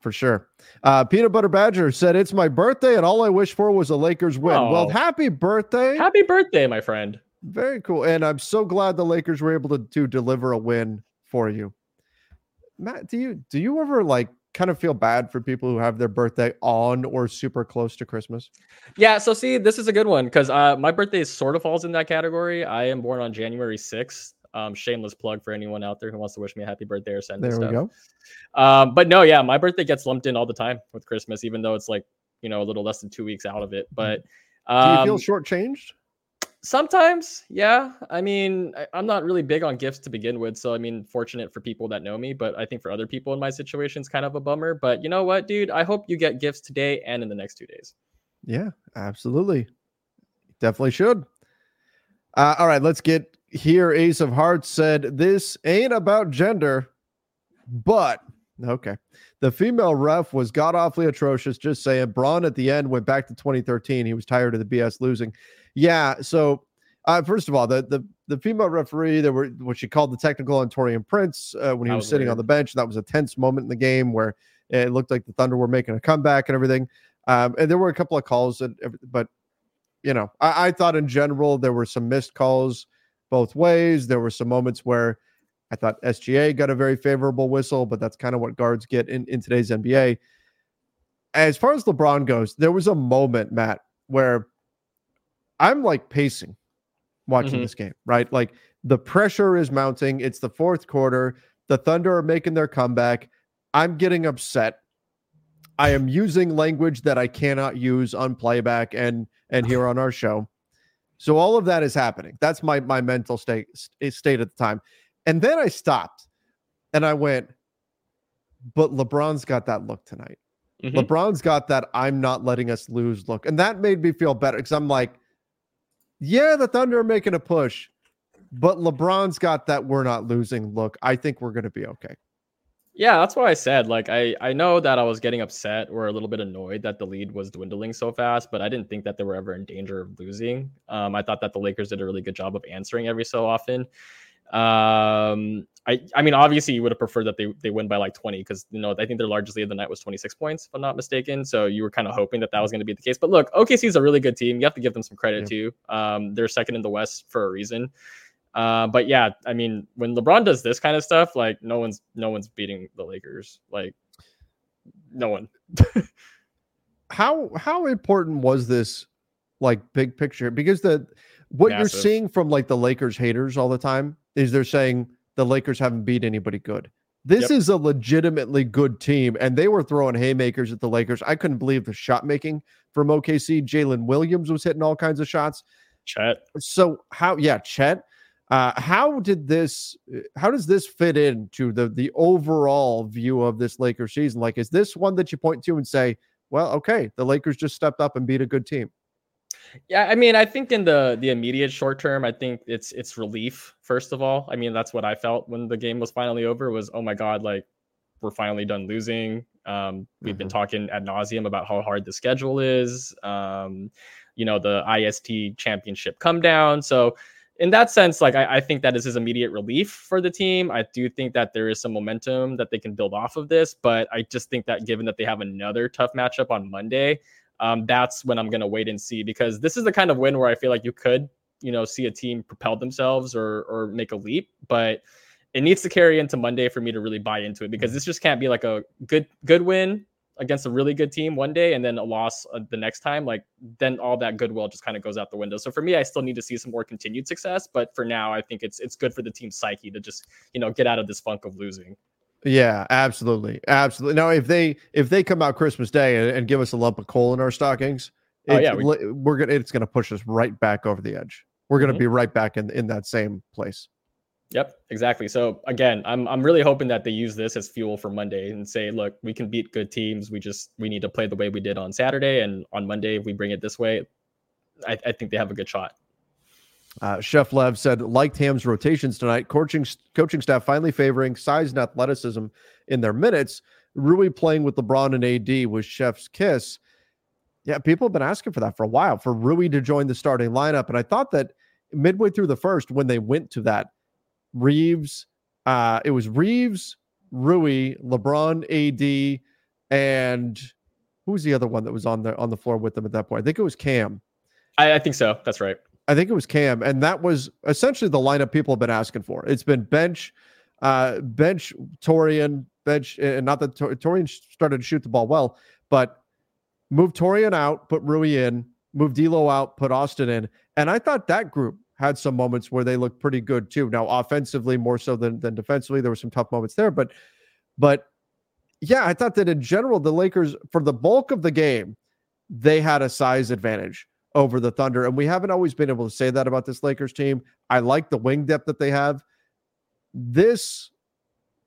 For sure. Uh, Peanut Butter Badger said, It's my birthday, and all I wish for was a Lakers win. Well, Oh. happy birthday. Happy birthday, my friend. Very cool. And I'm so glad the Lakers were able to, to deliver a win for you. Matt, do you do you ever like kind of feel bad for people who have their birthday on or super close to Christmas? Yeah, so see, this is a good one because uh, my birthday sort of falls in that category. I am born on January 6th. Um, shameless plug for anyone out there who wants to wish me a happy birthday or send me There we go. Um, but no, yeah, my birthday gets lumped in all the time with Christmas, even though it's like you know a little less than two weeks out of it. But Do you um, feel shortchanged? Sometimes, yeah. I mean, I, I'm not really big on gifts to begin with, so I mean, fortunate for people that know me, but I think for other people in my situation, it's kind of a bummer. But you know what, dude? I hope you get gifts today and in the next two days. Yeah, absolutely. Definitely should. Uh, all right, let's get here. Ace of Hearts said, This ain't about gender, but okay. The female ref was god awfully atrocious. Just saying. Bron at the end went back to 2013. He was tired of the BS losing. Yeah. So, uh, first of all, the the the female referee, there were what she called the technical on Taurean Prince uh, when he was was sitting on the bench. That was a tense moment in the game where it looked like the Thunder were making a comeback and everything. Um, and there were a couple of calls, that, but you know, I, I thought in general there were some missed calls both ways. There were some moments where I thought SGA got a very favorable whistle, but that's kind of what guards get in, in today's NBA. As far as LeBron goes, there was a moment, Matt, where I'm like pacing watching Mhm. this game, right? Like the pressure is mounting. It's the fourth quarter. The Thunder are making their comeback. I'm getting upset. I am using language that I cannot use on playback and and here on our show. So all of that is happening. That's my my mental state state at the time. And then I stopped and I went, but LeBron's got that look tonight. Mhm. LeBron's got that I'm not letting us lose look. And that made me feel better because I'm like, yeah, the Thunder are making a push, but LeBron's got that we're not losing look. I think we're going to be okay. Yeah, that's why I said like I I know that I was getting upset or a little bit annoyed that the lead was dwindling so fast, but I didn't think that they were ever in danger of losing. Um, I thought that the Lakers did a really good job of answering every so often. Um, I I mean obviously you would have preferred that they they win by like 20 because you know I think their largest lead of the night was 26 points if I'm not mistaken. So you were kind of hoping that that was going to be the case. But look, OKC is a really good team. You have to give them some credit too. Um, they're second in the West for a reason. Uh, but yeah, I mean, when LeBron does this kind of stuff, like no one's no one's beating the Lakers. Like no one. how how important was this like big picture because the what Massive. you're seeing from like the Lakers haters all the time is they're saying the Lakers haven't beat anybody good. This Yep. is a legitimately good team, and they were throwing haymakers at the Lakers. I couldn't believe the shot making from OKC. Jalen Williams was hitting all kinds of shots. Chet. So how? Yeah, Chet. Uh, how did this? How does this fit into the the overall view of this Lakers season? Like, is this one that you point to and say, "Well, okay, the Lakers just stepped up and beat a good team"? Yeah, I mean, I think in the the immediate short term, I think it's it's relief. First of all, I mean, that's what I felt when the game was finally over. Was oh my god, like we're finally done losing. Um, we've been talking ad nauseum about how hard the schedule is. Um, you know, the IST championship come down. So in that sense, like I, I think that is immediate relief for the team. I do think that there is some momentum that they can build off of this, but I just think that given that they have another tough matchup on Monday, um, that's when I'm going to wait and see because this is the kind of win where I feel like you could, you know, see a team propel themselves or or make a leap, but it needs to carry into Monday for me to really buy into it because this just can't be like a good good win against a really good team one day and then a loss uh, the next time like then all that goodwill just kind of goes out the window. So for me i still need to see some more continued success but for now i think it's it's good for the team's psyche to just you know get out of this funk of losing Yeah, absolutely, absolutely. Now, if they if they come out Christmas Day and, and give us a lump of coal in our stockings, Oh, it's yeah, we, we're gonna it's gonna push us right back over the edge. We're gonna Mhm. be right back in in that same place. Yep, exactly. So again, I'm I'm really hoping that they use this as fuel for Monday and say, look, we can beat good teams. We just we need to play the way we did on Saturday, and on Monday, if we bring it this way, I, I think they have a good shot. Uh, Chef Lev said, liked Ham's rotations tonight. Coaching coaching staff finally favoring size and athleticism in their minutes. Rui playing with LeBron and AD was Chef's kiss. Yeah, people have been asking for that for a while for Rui to join the starting lineup, and I thought that midway through the first, when they went to that, Reaves, uh, it was Reaves, Rui, LeBron, AD, and who was the other one that was on the on the floor with them at that point? I think it was Cam. I, I think so. That's right. I think it was Cam, and that was essentially the lineup people have been asking for. It's been bench, uh, bench Taurean, bench, and not that Tor- Taurean started to shoot the ball well, but move Taurean out, put Rui in, move D'Lo out, put Austin in, and I thought that group had some moments where they looked pretty good too. Now, offensively more so than than defensively, there were some tough moments there, but but yeah, I thought that in general the Lakers for the bulk of the game they had a size advantage over the Thunder. And we haven't always been able to say that about this Lakers team. I like the wing depth that they have. This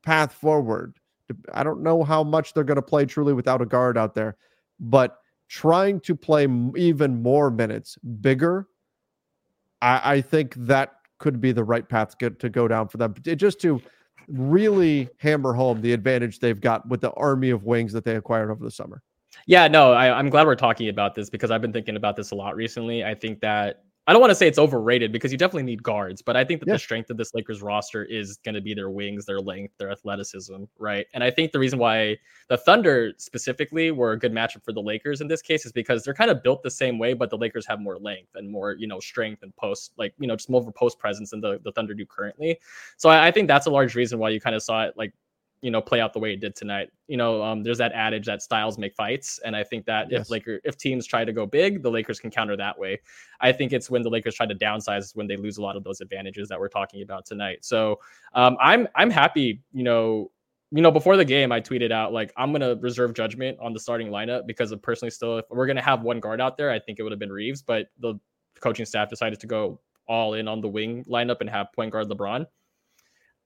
path forward, I don't know how much they're going to play truly without a guard out there, but trying to play even more minutes, bigger, I, I think that could be the right path to, to go down for them. It- just to really hammer home the advantage they've got with the army of wings that they acquired over the summer. Yeah, no, I, I'm glad we're talking about this because I've been thinking about this a lot recently. I think that I don't want to say it's overrated because you definitely need guards, but I think that Yeah. the strength of this Lakers roster is going to be their wings, their length, their athleticism, right? And I think the reason why the Thunder specifically were a good matchup for the Lakers in this case is because they're kind of built the same way, but the Lakers have more length and more, you know, strength and post, like, you know, just more of a post presence than the, the Thunder do currently. So I, I think that's a large reason why you kind of saw it like you know play out the way it did tonight. You know, um, there's that adage that styles make fights, and I think that Yes. if Laker if teams try to go big, the Lakers can counter that way. I think it's when the Lakers try to downsize when they lose a lot of those advantages that we're talking about tonight. So um, I'm I'm happy. You know. You know, before the game, I tweeted out like I'm gonna reserve judgment on the starting lineup because of personally still, if we're gonna have one guard out there, I think it would have been Reaves, but the coaching staff decided to go all in on the wing lineup and have point guard LeBron.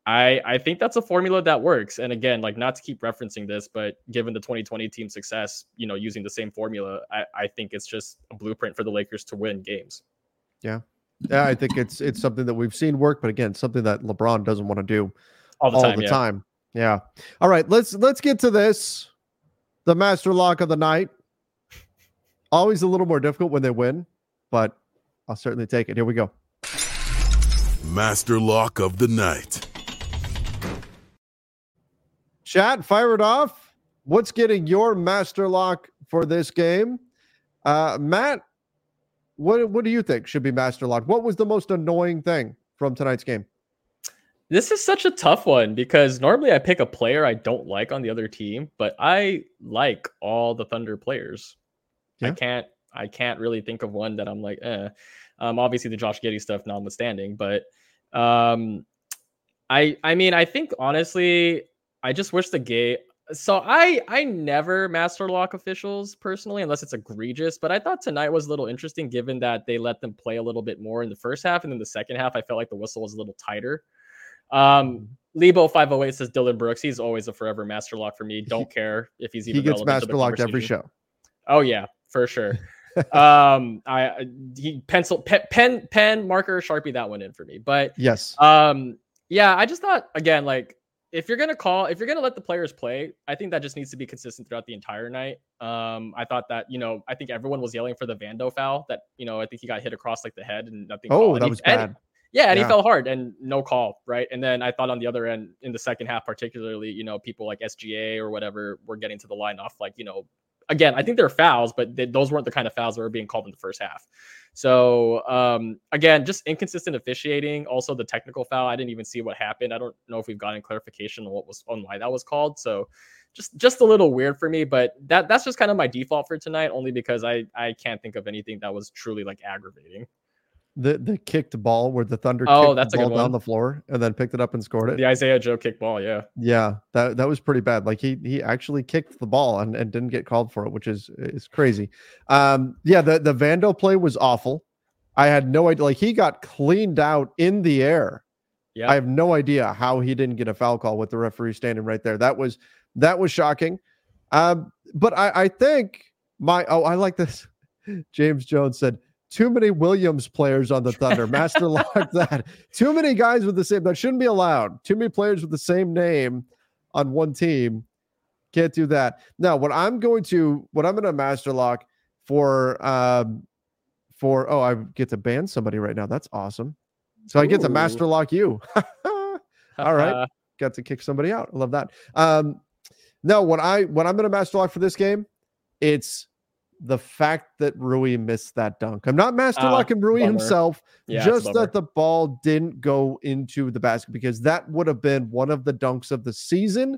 I I think that's a formula that works. And again, like not to keep referencing this, but given the 2020 team success, you know, using the same formula, I, I think it's just a blueprint for the Lakers to win games. Yeah, Yeah, I think it's it's something that we've seen work, but again, something that LeBron doesn't want to do All the all time. the yeah. time. Yeah. All right, let's let's get to this. The master lock of the night. Always a little more difficult when they win, but I'll certainly take it. Here we go. Master Lock of the Night. Chat, fire it off. What's getting your master lock for this game? Uh, Matt, what what do you think should be master lock? What was the most annoying thing from tonight's game? This is such a tough one because normally I pick a player I don't like on the other team, but I like all the Thunder players. I can't I can't really think of one that I'm like, eh. Um, obviously the Josh Giddey stuff notwithstanding, but um I I mean I think honestly I just wish the gate. So I I never master lock officials personally unless it's egregious, but I thought tonight was a little interesting given that they let them play a little bit more in the first half and then the second half I felt like the whistle was a little tighter. Um Lebo 508 says Dillon Brooks, he's always a forever master lock for me. Don't care if he's even He gets relevant to the master locked every show. Oh yeah, for sure. um I I- he pencil pe- pen pen marker sharpie that one in for me. But Yes. um, yeah, I just thought again, like if you're gonna call, if you're gonna let the players play, I think that just needs to be consistent throughout the entire night. Um, I thought that you know, I think everyone was yelling for the Vando foul that you know, I think he got hit across like the head and nothing. oh, called. And that he- was and- bad. yeah, and Yeah. he fell hard and no call, right? And then I thought on the other end, in the second half, particularly, you know, people like SGA or whatever were getting to the line off like, you know, again, I think they're fouls, but they, those weren't the kind of fouls that were being called in the first half. So um, again, just inconsistent officiating. Also, the technical foul, I didn't even see what happened. I don't know if we've gotten clarification on what was on why that was called. So just just a little weird for me, but that that's just kind of my default for tonight, only because I I can't think of anything that was truly like aggravating. The the kicked ball where the Thunder Oh, kicked that's the ball down the floor and then picked it up and scored it. The Isaiah Joe kick ball, yeah. Yeah, that that was pretty bad. Like he he actually kicked the ball and, and didn't get called for it, which is is crazy. Um, yeah, the the Vando play was awful. I had no idea. Like he got cleaned out in the air. Yeah. I have no idea how he didn't get a foul call with the referee standing right there. That was that was shocking. Um, but I I think my oh I like this. James Jones said too many Williams players on the Thunder. Master lock that. Too many guys with the same that shouldn't be allowed. Too many players with the same name on one team. Can't do that. Now, what I'm going to what I'm going to master lock for um for oh I get to ban somebody right now. That's awesome. So I get to Ooh. master lock you. All right. Got to kick somebody out. I love that. Um no, what I what I'm going to master lock for this game, it's the fact that Rui missed that dunk. I'm not master Ah, locking Rui bummer. himself, Yeah, just that the ball didn't go into the basket because that would have been one of the dunks of the season.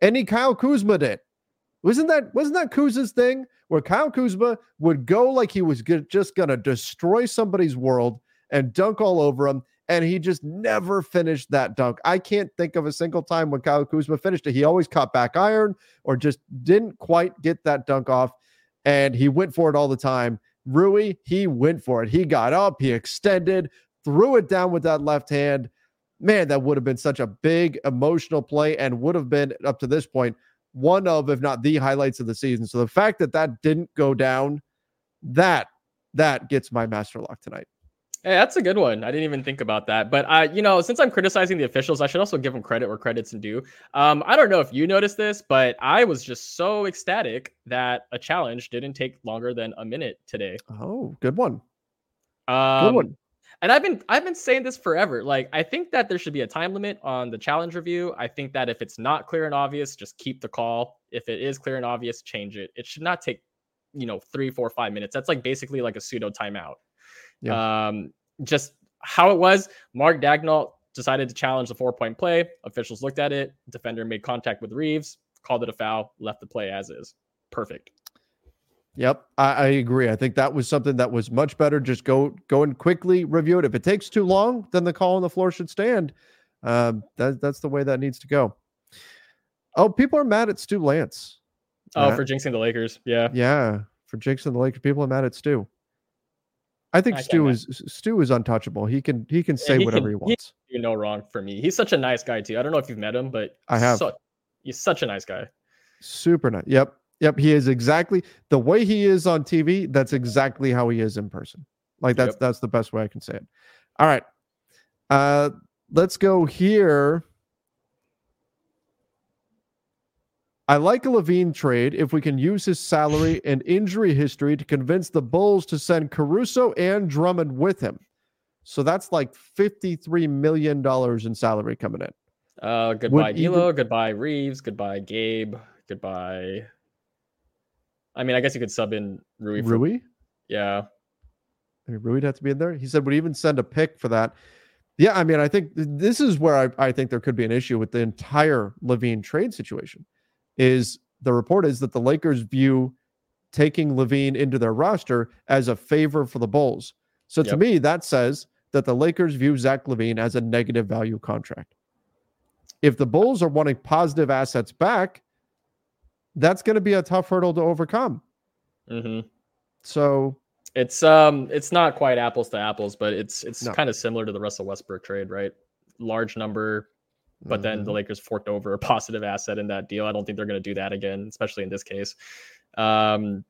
Any Kyle Kuzma did. Wasn't that wasn't that Kuzma's thing where Kyle Kuzma would go like he was go- just gonna destroy somebody's world and dunk all over him, and he just never finished that dunk. I can't think of a single time when Kyle Kuzma finished it. He always caught back iron or just didn't quite get that dunk off, and he went for it all the time. Rui, he went for it. He got up, he extended, threw it down with that left hand. Man, that would have been such a big emotional play and would have been up to this point one of, if not the highlights of the season. So the fact that that didn't go down, that that gets my master lock tonight. Hey, that's a good one. I didn't even think about that. But I, you know, since I'm criticizing the officials, I should also give them credit where credit's due. Um, I don't know if you noticed this, but I was just so ecstatic that a challenge didn't take longer than a minute today. Oh, good one. Good Um, one. and I've been I've been saying this forever. Like I think that there should be a time limit on the challenge review. I think that if it's not clear and obvious, just keep the call. If it is clear and obvious, change it. It should not take, you know, three, four, five minutes. That's like basically like a pseudo timeout. Um, just how it was. Mark Daigneault decided to challenge the four point play. Officials looked at it. Defender made contact with Reaves, called it a foul, left the play as is. Perfect. Yep, I, I agree. I think that was something that was much better. Just go go and quickly review it. If it takes too long, then the call on the floor should stand. Um, that, that's the way that needs to go. Oh, people are mad at Stu Lantz. Oh, Matt. for jinxing the Lakers. Yeah. Yeah, for jinxing the Lakers, people are mad at Stu. I think I Stu is Stu is untouchable. He can he can Yeah, say he whatever can- he wants. do no wrong for me. He's such a nice guy too. I don't know if you've met him, but I have. su- he's such a nice guy. Super nice. Yep. Yep. He is exactly the way he is on TV. That's exactly how he is in person. Like that's Yep. that's the best way I can say it. All right. Uh let's go here. I like a LaVine trade if we can use his salary and injury history to convince the Bulls to send Caruso and Drummond with him. So that's like $53 million in salary coming in. Uh, goodbye, even- D'Lo. Goodbye, Reaves. Goodbye, Gabe. Goodbye. I mean, I guess you could sub in Rui. For, Rui? Yeah. I mean, Rui'd have to be in there. He said would even send a pick for that. Yeah, I mean, I think this is where I, I think there could be an issue with the entire LaVine trade situation. Is the report is that the Lakers view taking LaVine into their roster as a favor for the Bulls. So to Yep. me, that says that the Lakers view Zach LaVine as a negative value contract. if the Bulls are wanting positive assets back, that's going to be a tough hurdle to overcome. hmm So It's um, it's not quite apples to apples, but it's it's No. kind of similar to the Russell Westbrook trade, right? Large number, but then the mhm. Lakers forked over a positive asset in that deal. I don't think they're going to do that again, especially in this case. Um,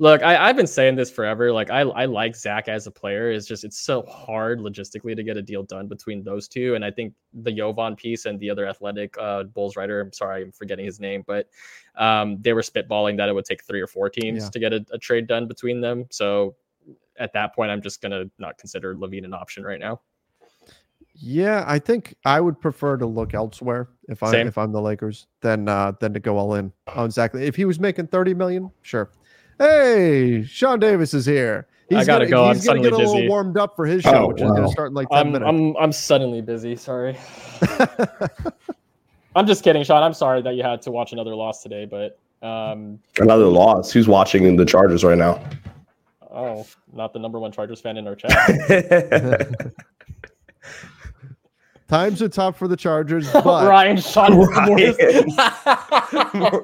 look, I, I've been saying this forever. Like, I, I like Zach as a player. It's just it's so hard logistically to get a deal done between those two. And I think the Jovan piece and the other athletic uh, Bulls writer, I'm sorry, I'm forgetting his name, but um, they were spitballing that it would take three or four teams Yeah. to get a, a trade done between them. So at that point, I'm just gonna not consider LaVine an option right now. Yeah, I think I would prefer to look elsewhere if I Same. if I'm the Lakers than uh than to go all in on exactly. If he was making 30 million, sure. Hey, Sean Davis is here. I gotta gonna, go. I'm He's gonna get a suddenly little warmed up for his show, Oh, which is gonna start in like 10 I'm, minutes. I'm I'm suddenly busy. Sorry. I'm just kidding, Sean. I'm sorry that you had to watch another loss today, but um, Another loss. Who's watching the Chargers right now? oh, not the number one Chargers fan in our chat. Times are tough for the Chargers, but Ryan Sean was the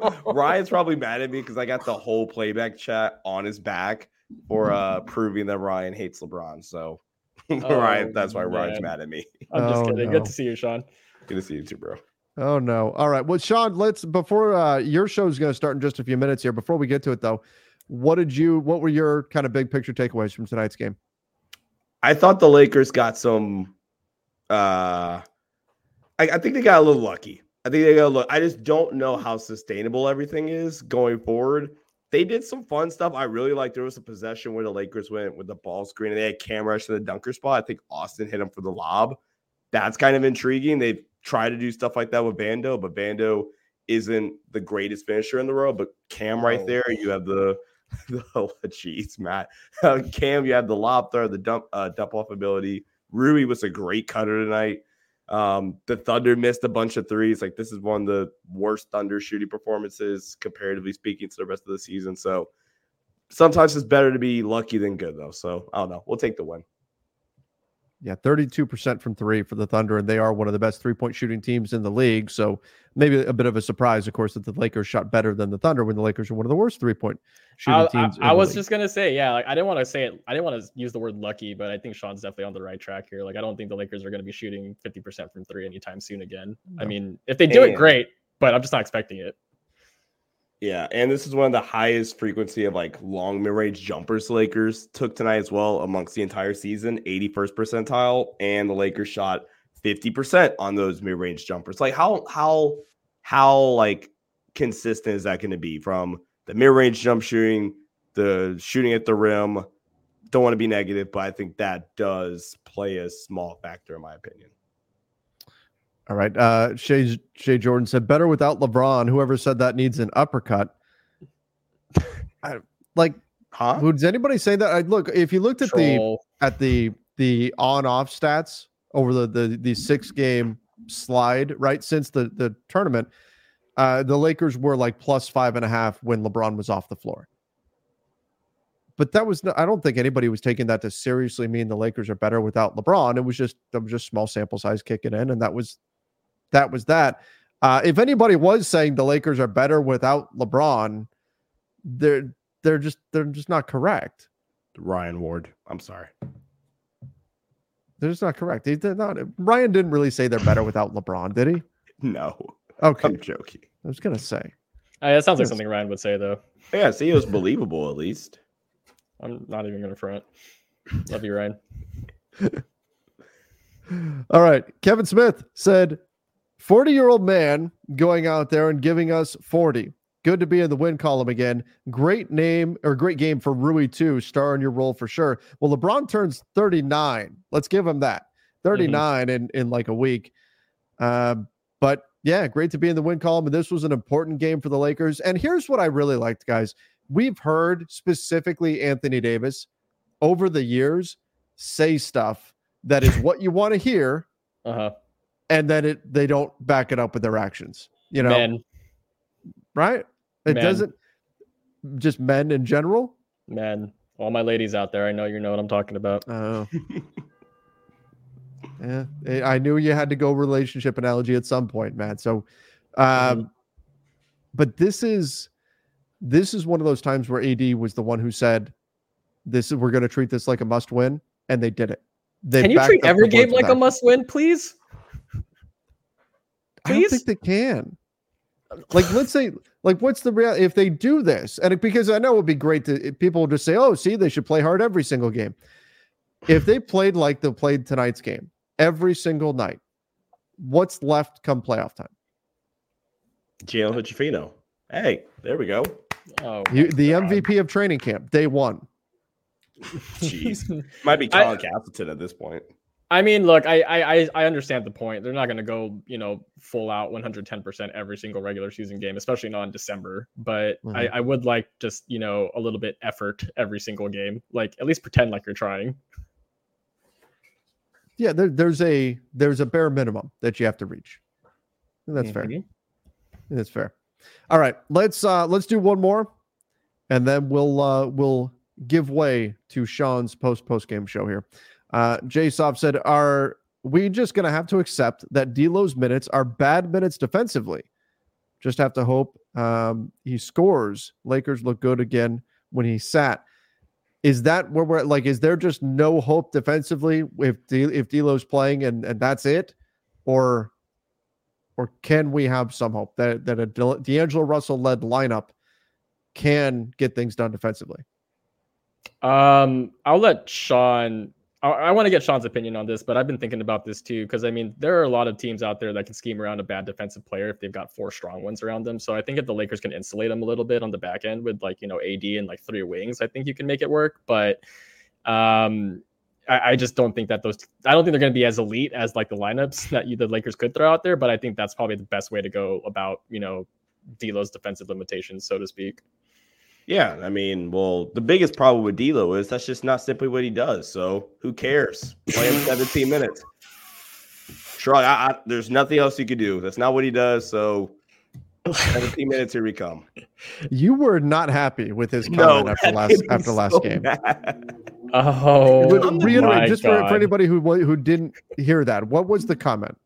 worst. Ryan's probably mad at me because I got the whole playback chat on his back for uh proving that Ryan hates LeBron. So Ryan, that's why Ryan's mad at me. I'm just Oh, kidding. no. Good to see you, Sean. Good to see you too, bro. Oh no. All right. Well, Sean, let's before uh your show is going to start in just a few minutes here. Before we get to it though, what did you what were your kind of big picture takeaways from tonight's game? I thought the Lakers got some. Uh I, I think they got a little lucky. I think they got a little. I just don't know how sustainable everything is going forward. They did some fun stuff. I really like. There was a possession where the Lakers went with the ball screen and they had Cam rush to the dunker spot. I think Austin hit him for the lob. That's kind of intriguing. They try to do stuff like that with Vando, but Vando isn't the greatest finisher in the world. But Cam right there, you have the the jeez, Matt. Uh, Cam, you have the lob throw, the dump uh, dump off ability. Rui was a great cutter tonight. Um, the Thunder missed a bunch of threes. Like this is one of the worst Thunder shooting performances, comparatively speaking, to the rest of the season. So sometimes it's better to be lucky than good, though. So I don't know. We'll take the win. Yeah, 32% from three for the Thunder, and they are one of the best three point shooting teams in the league. So maybe a bit of a surprise, of course, that the Lakers shot better than the Thunder when the Lakers are one of the worst three point shooting I, I, teams. in I the was league. just gonna say, yeah, like I didn't want to say it. I didn't want to use the word lucky, but I think Sean's definitely on the right track here. Like I don't think the Lakers are gonna be shooting 50% from three anytime soon again. I mean, if they do it, great, but I'm just not expecting it. Yeah, and this is one of the highest frequency of like long mid range jumpers the Lakers took tonight as well amongst the entire season, 81st percentile, and the Lakers shot 50% on those mid range jumpers. Like how how how like consistent is that going to be from the mid range jump shooting, the shooting at the rim? Don't want to be negative, but I think that does play a small factor in my opinion. All right. Uh Shay Shay Jordan said better without LeBron. Whoever said that needs an uppercut. I, like, Huh? would anybody say that? I look if you looked at the at the the on off stats over the the the six game slide right since the the tournament uh the lakers were like plus five and a half when lebron was off the floor but that was no, i don't think anybody was taking that to seriously mean the lakers are better without lebron it was just that was just small sample size kicking in and that was that was that uh if anybody was saying the lakers are better without lebron they're they're just they're just not correct Ryan Ward. I'm sorry. They're just not correct. They, they're not. Ryan didn't really say they're better without LeBron, did he? No, Okay, I'm joking. I was gonna say. Uh, that sounds like something Ryan would say, though. Yeah, see, it was believable at least. I'm not even gonna front. Love you, Ryan. All right, Kevin Smith said, "40-year-old man going out there and giving us 40. Good to be in the win column again. Great name or great game for Rui too. Star in your role for sure. Well, LeBron turns 39. Let's give him that. 39 in in like a week. Um, but yeah, great to be in the win column. And this was an important game for the Lakers. And here's what I really liked, guys. We've heard specifically Anthony Davis over the years say stuff that is what you want to hear, Uh huh. And then it they don't back it up with their actions. You know, Men, right? It Men. doesn't just men in general. men, all my ladies out there, I know you know what I'm talking about. Oh, Yeah, I knew you had to go relationship analogy at some point, Matt. So, um, mm-hmm. but this is this is one of those times where AD was the one who said, "This is we're going to treat this like a must win," and they did it. They can you treat every game like a must win, please? I don't think they can. Like, let's say, like, what's the real if they do this? And it, because I know it would be great to eh, people will just say, "Oh, see, they should play hard every single game." If they played like they played tonight's game every single night, what's left come playoff time? Jalen Hood-Schifino. Hey, there we go. Oh, you, the God. MVP of training camp, day one. Jeez, might be Colin Castleton at this point. I mean, look, I I I understand the point. They're not going to go, you know, full out 110% every single regular season game, especially not in December. But mm-hmm. I, I would like just, you know, a little bit effort every single game. Like at least pretend like you're trying. Yeah, there, there's a there's a bare minimum that you have to reach. That's mm-hmm. fair. That's fair. All right, let's uh let's do one more, and then we'll uh we'll give way to Sean's post post game show here. Uh Jay Soft said, Are we just gonna have to accept that D'Lo's minutes are bad minutes defensively? Just have to hope um he scores. Lakers look good again when he sat. Is that where we're like? Is there just no hope defensively if D, if D'Lo's playing and and that's it, or or can we have some hope that that a D'Angelo Russell led lineup can get things done defensively? Um, I'll let Sean. I, I want to get Sean's opinion on this, but I've been thinking about this too because I mean there are a lot of teams out there that can scheme around a bad defensive player if they've got four strong ones around them. So I think if the Lakers can insulate them a little bit on the back end with like you know AD and like three wings, I think you can make it work. But um, I, I, just don't think that those. I don't think they're going to be as elite as like the lineups that you, the Lakers could throw out there. But I think that's probably the best way to go about you know D'Lo's defensive limitations, so to speak. Yeah, I mean, well, the biggest problem with D'Lo is that's just not simply what he does. So who cares? Play him 17 minutes. Sure, I, I, there's nothing else you could do. That's not what he does. So 17 minutes, here we come. You were not happy with his comment no, after last after last so game. Bad. Oh, reiterate just for, for, anybody who who didn't hear that. What was the comment?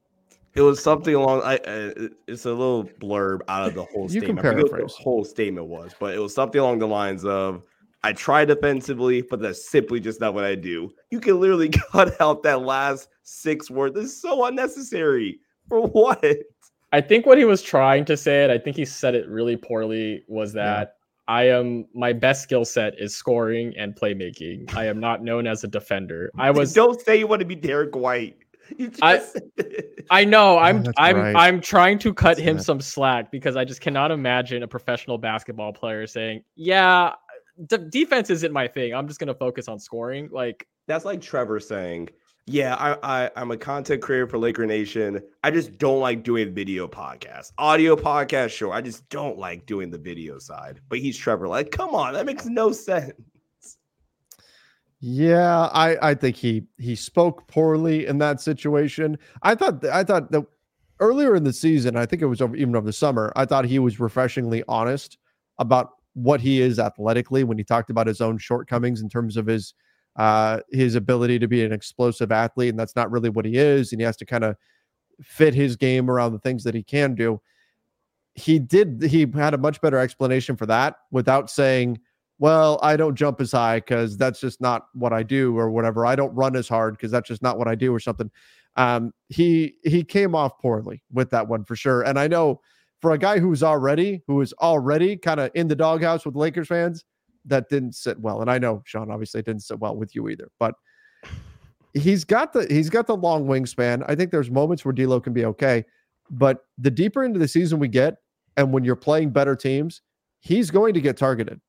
It was something along. I, uh, it's a little blurb out of the whole you statement. Can paraphrase. the whole statement was, but it was something along the lines of, "I try defensively, but that's simply just not what I do." You can literally cut out that last six words. This is so unnecessary. For what? I think what he was trying to say it. I think he said it really poorly. Was that I am my best skill set is scoring and playmaking. I am not known as a defender. I was don't say you want to be Derrick White. I, I know oh, I'm oh, I'm right. I'm trying to cut that's him some slack because I just cannot imagine a professional basketball player saying, "Yeah, defense isn't my thing. I'm just going to focus on scoring." Like that's like Trevor saying, yeah, I, I I'm a content creator for Laker Nation. I just don't like doing video podcasts, audio podcast. Sure, I just don't like doing the video side. But he's Trevor. Like, come on, that makes no sense. Yeah, I I think he he spoke poorly in that situation. I thought I thought that earlier in the season, I think it was over even over the summer. I thought he was refreshingly honest about what he is athletically when he talked about his own shortcomings in terms of his uh, his ability to be an explosive athlete, and that's not really what he is. And he has to kind of fit his game around the things that he can do. He did. He had a much better explanation for that without saying, "Well, I don't jump as high because that's just not what I do," or whatever. I don't run as hard because that's just not what I do, or something. Um, he he came off poorly with that one for sure. And I know for a guy who's already who is already kind of in the doghouse with Lakers fans, that didn't sit well. And I know Sean obviously didn't sit well with you either, but he's got the he's got the long wingspan. I think there's moments where D'Lo can be okay, but the deeper into the season we get, and when you're playing better teams, he's going to get targeted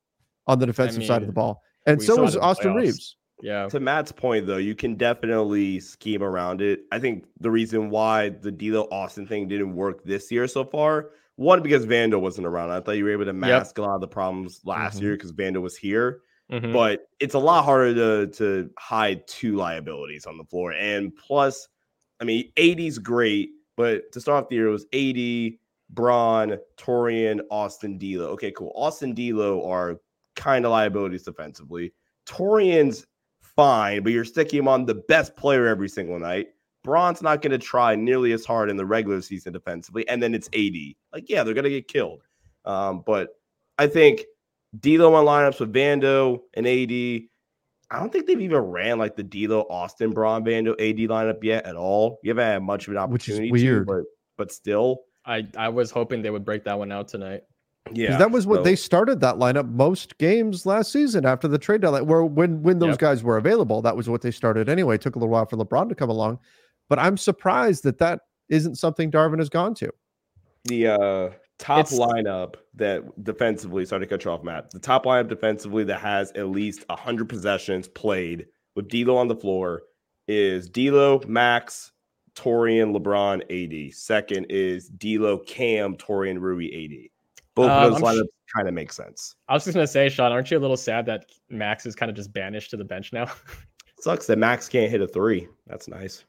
on the defensive I mean, side of the ball, and so was Austin playoffs. Reaves. Yeah. To Matt's point, though, you can definitely scheme around it. I think the reason why the D'Lo Austin thing didn't work this year so far one because Vando wasn't around. I thought you were able to mask yep. a lot of the problems last mm-hmm. year because Vando was here. Mm-hmm. But it's a lot harder to to hide two liabilities on the floor. And plus, I mean, AD's great, but to start off the year, it was AD, Bron, Taurean, Austin D'Lo. Okay, cool. Austin D'Lo are kind of liabilities defensively. Taurean's fine, but you're sticking him on the best player every single night. Bron's not going to try nearly as hard in the regular season defensively, and then it's AD. Like, yeah, they're going to get killed. Um, but I think D'Lo on lineups with Vando and AD. I don't think they've even ran like the D'Lo, Austin, Bron, Vando, AD lineup yet at all. You haven't had much of an opportunity, Which is weird. to, but but still, I I was hoping they would break that one out tonight. 'Cause yeah, that was what so- they started that lineup most games last season after the trade deadline. Where when when those Yep. guys were available, that was what they started anyway. It took a little while for LeBron to come along, but I'm surprised that that isn't something Darvin has gone to. the uh top It's- lineup that defensively sorry to cut you off matt the top lineup defensively that has at least 100 possessions played with D'Lo on the floor is D'Lo, Max, Taurean, LeBron, AD. Second is D'Lo, Cam, Taurean, Rui, AD. Both Um, of those I'm sh- kind of make sense. I was just gonna say, Sean, aren't you a little sad that Max is kind of just banished to the bench now? Sucks that Max can't hit a three. That's nice.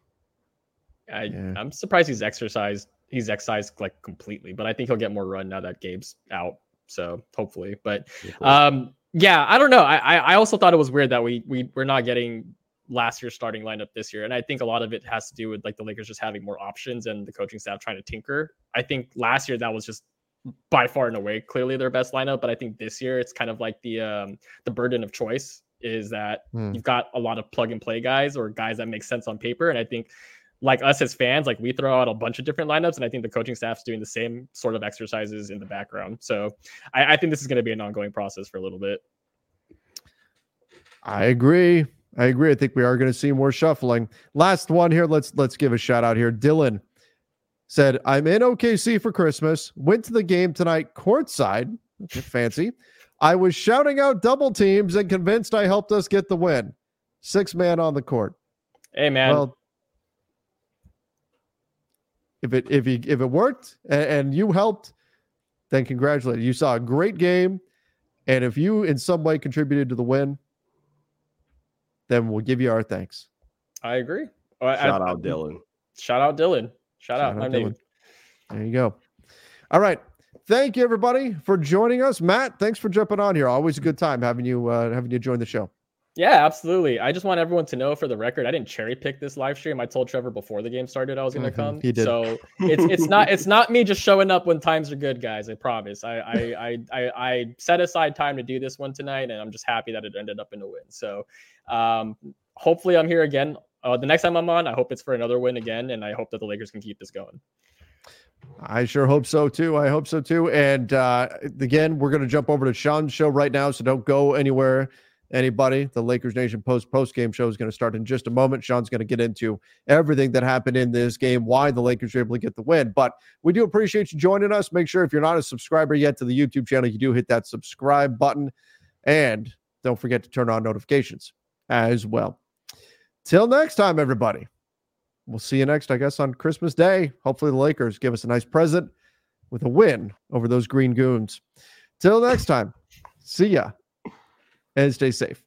I Yeah. I'm surprised he's exercised. He's exercised like completely, but I think he'll get more run now that Gabe's out. So hopefully, but um, yeah, I don't know. I, I I also thought it was weird that we we we're not getting last year's starting lineup this year, and I think a lot of it has to do with like the Lakers just having more options and the coaching staff trying to tinker. I think last year that was just by far and away clearly their best lineup, but I think this year it's kind of like the um the burden of choice is that Hmm. you've got a lot of plug and play guys or guys that make sense on paper, and I think like us as fans, like we throw out a bunch of different lineups, and I think the coaching staff's doing the same sort of exercises in the background. So I, I think this is going to be an ongoing process for a little bit. I agree. I agree. I think we are going to see more shuffling. Last one here. Let's let's give a shout out here. Dylan said, "I'm in OKC for Christmas. Went to the game tonight courtside. Okay, Fancy. I was shouting out double teams and convinced I helped us get the win. Six man on the court. Hey man, Well, if it if you if it worked and, and you helped, then congratulations. You saw a great game, and if you in some way contributed to the win, then we'll give you our thanks. I agree. I- Shout I- out Dylan. Shout out Dylan. Shout, Shout out, my name. There you go. All right. Thank you everybody for joining us. Matt, thanks for jumping on here. Always a good time having you uh, having you join the show. Yeah, absolutely. I just want everyone to know for the record, I didn't cherry pick this live stream. I told Trevor before the game started I was going to Mhm, come. he did. So it's it's not it's not me just showing up when times are good, guys. I promise. I I I I, I set aside time to do this one tonight, and I'm just happy that it ended up in a win. So um, hopefully I'm here again. Uh, the next time I'm on, I hope it's for another win again, and I hope that the Lakers can keep this going. I sure hope so too. I hope so too. And uh, again, we're going to jump over to Sean's show right now, so don't go anywhere. Anybody, the Lakers Nation post post game show is going to start in just a moment. Sean's going to get into everything that happened in this game, why the Lakers were able to get the win. But we do appreciate you joining us. Make sure if you're not a subscriber yet to the YouTube channel, you do hit that subscribe button, and don't forget to turn on notifications as well. Till next time, everybody. We'll see you next, I guess, on Christmas Day. Hopefully, the Lakers give us a nice present with a win over those Green Goons. Till next time, see ya and stay safe.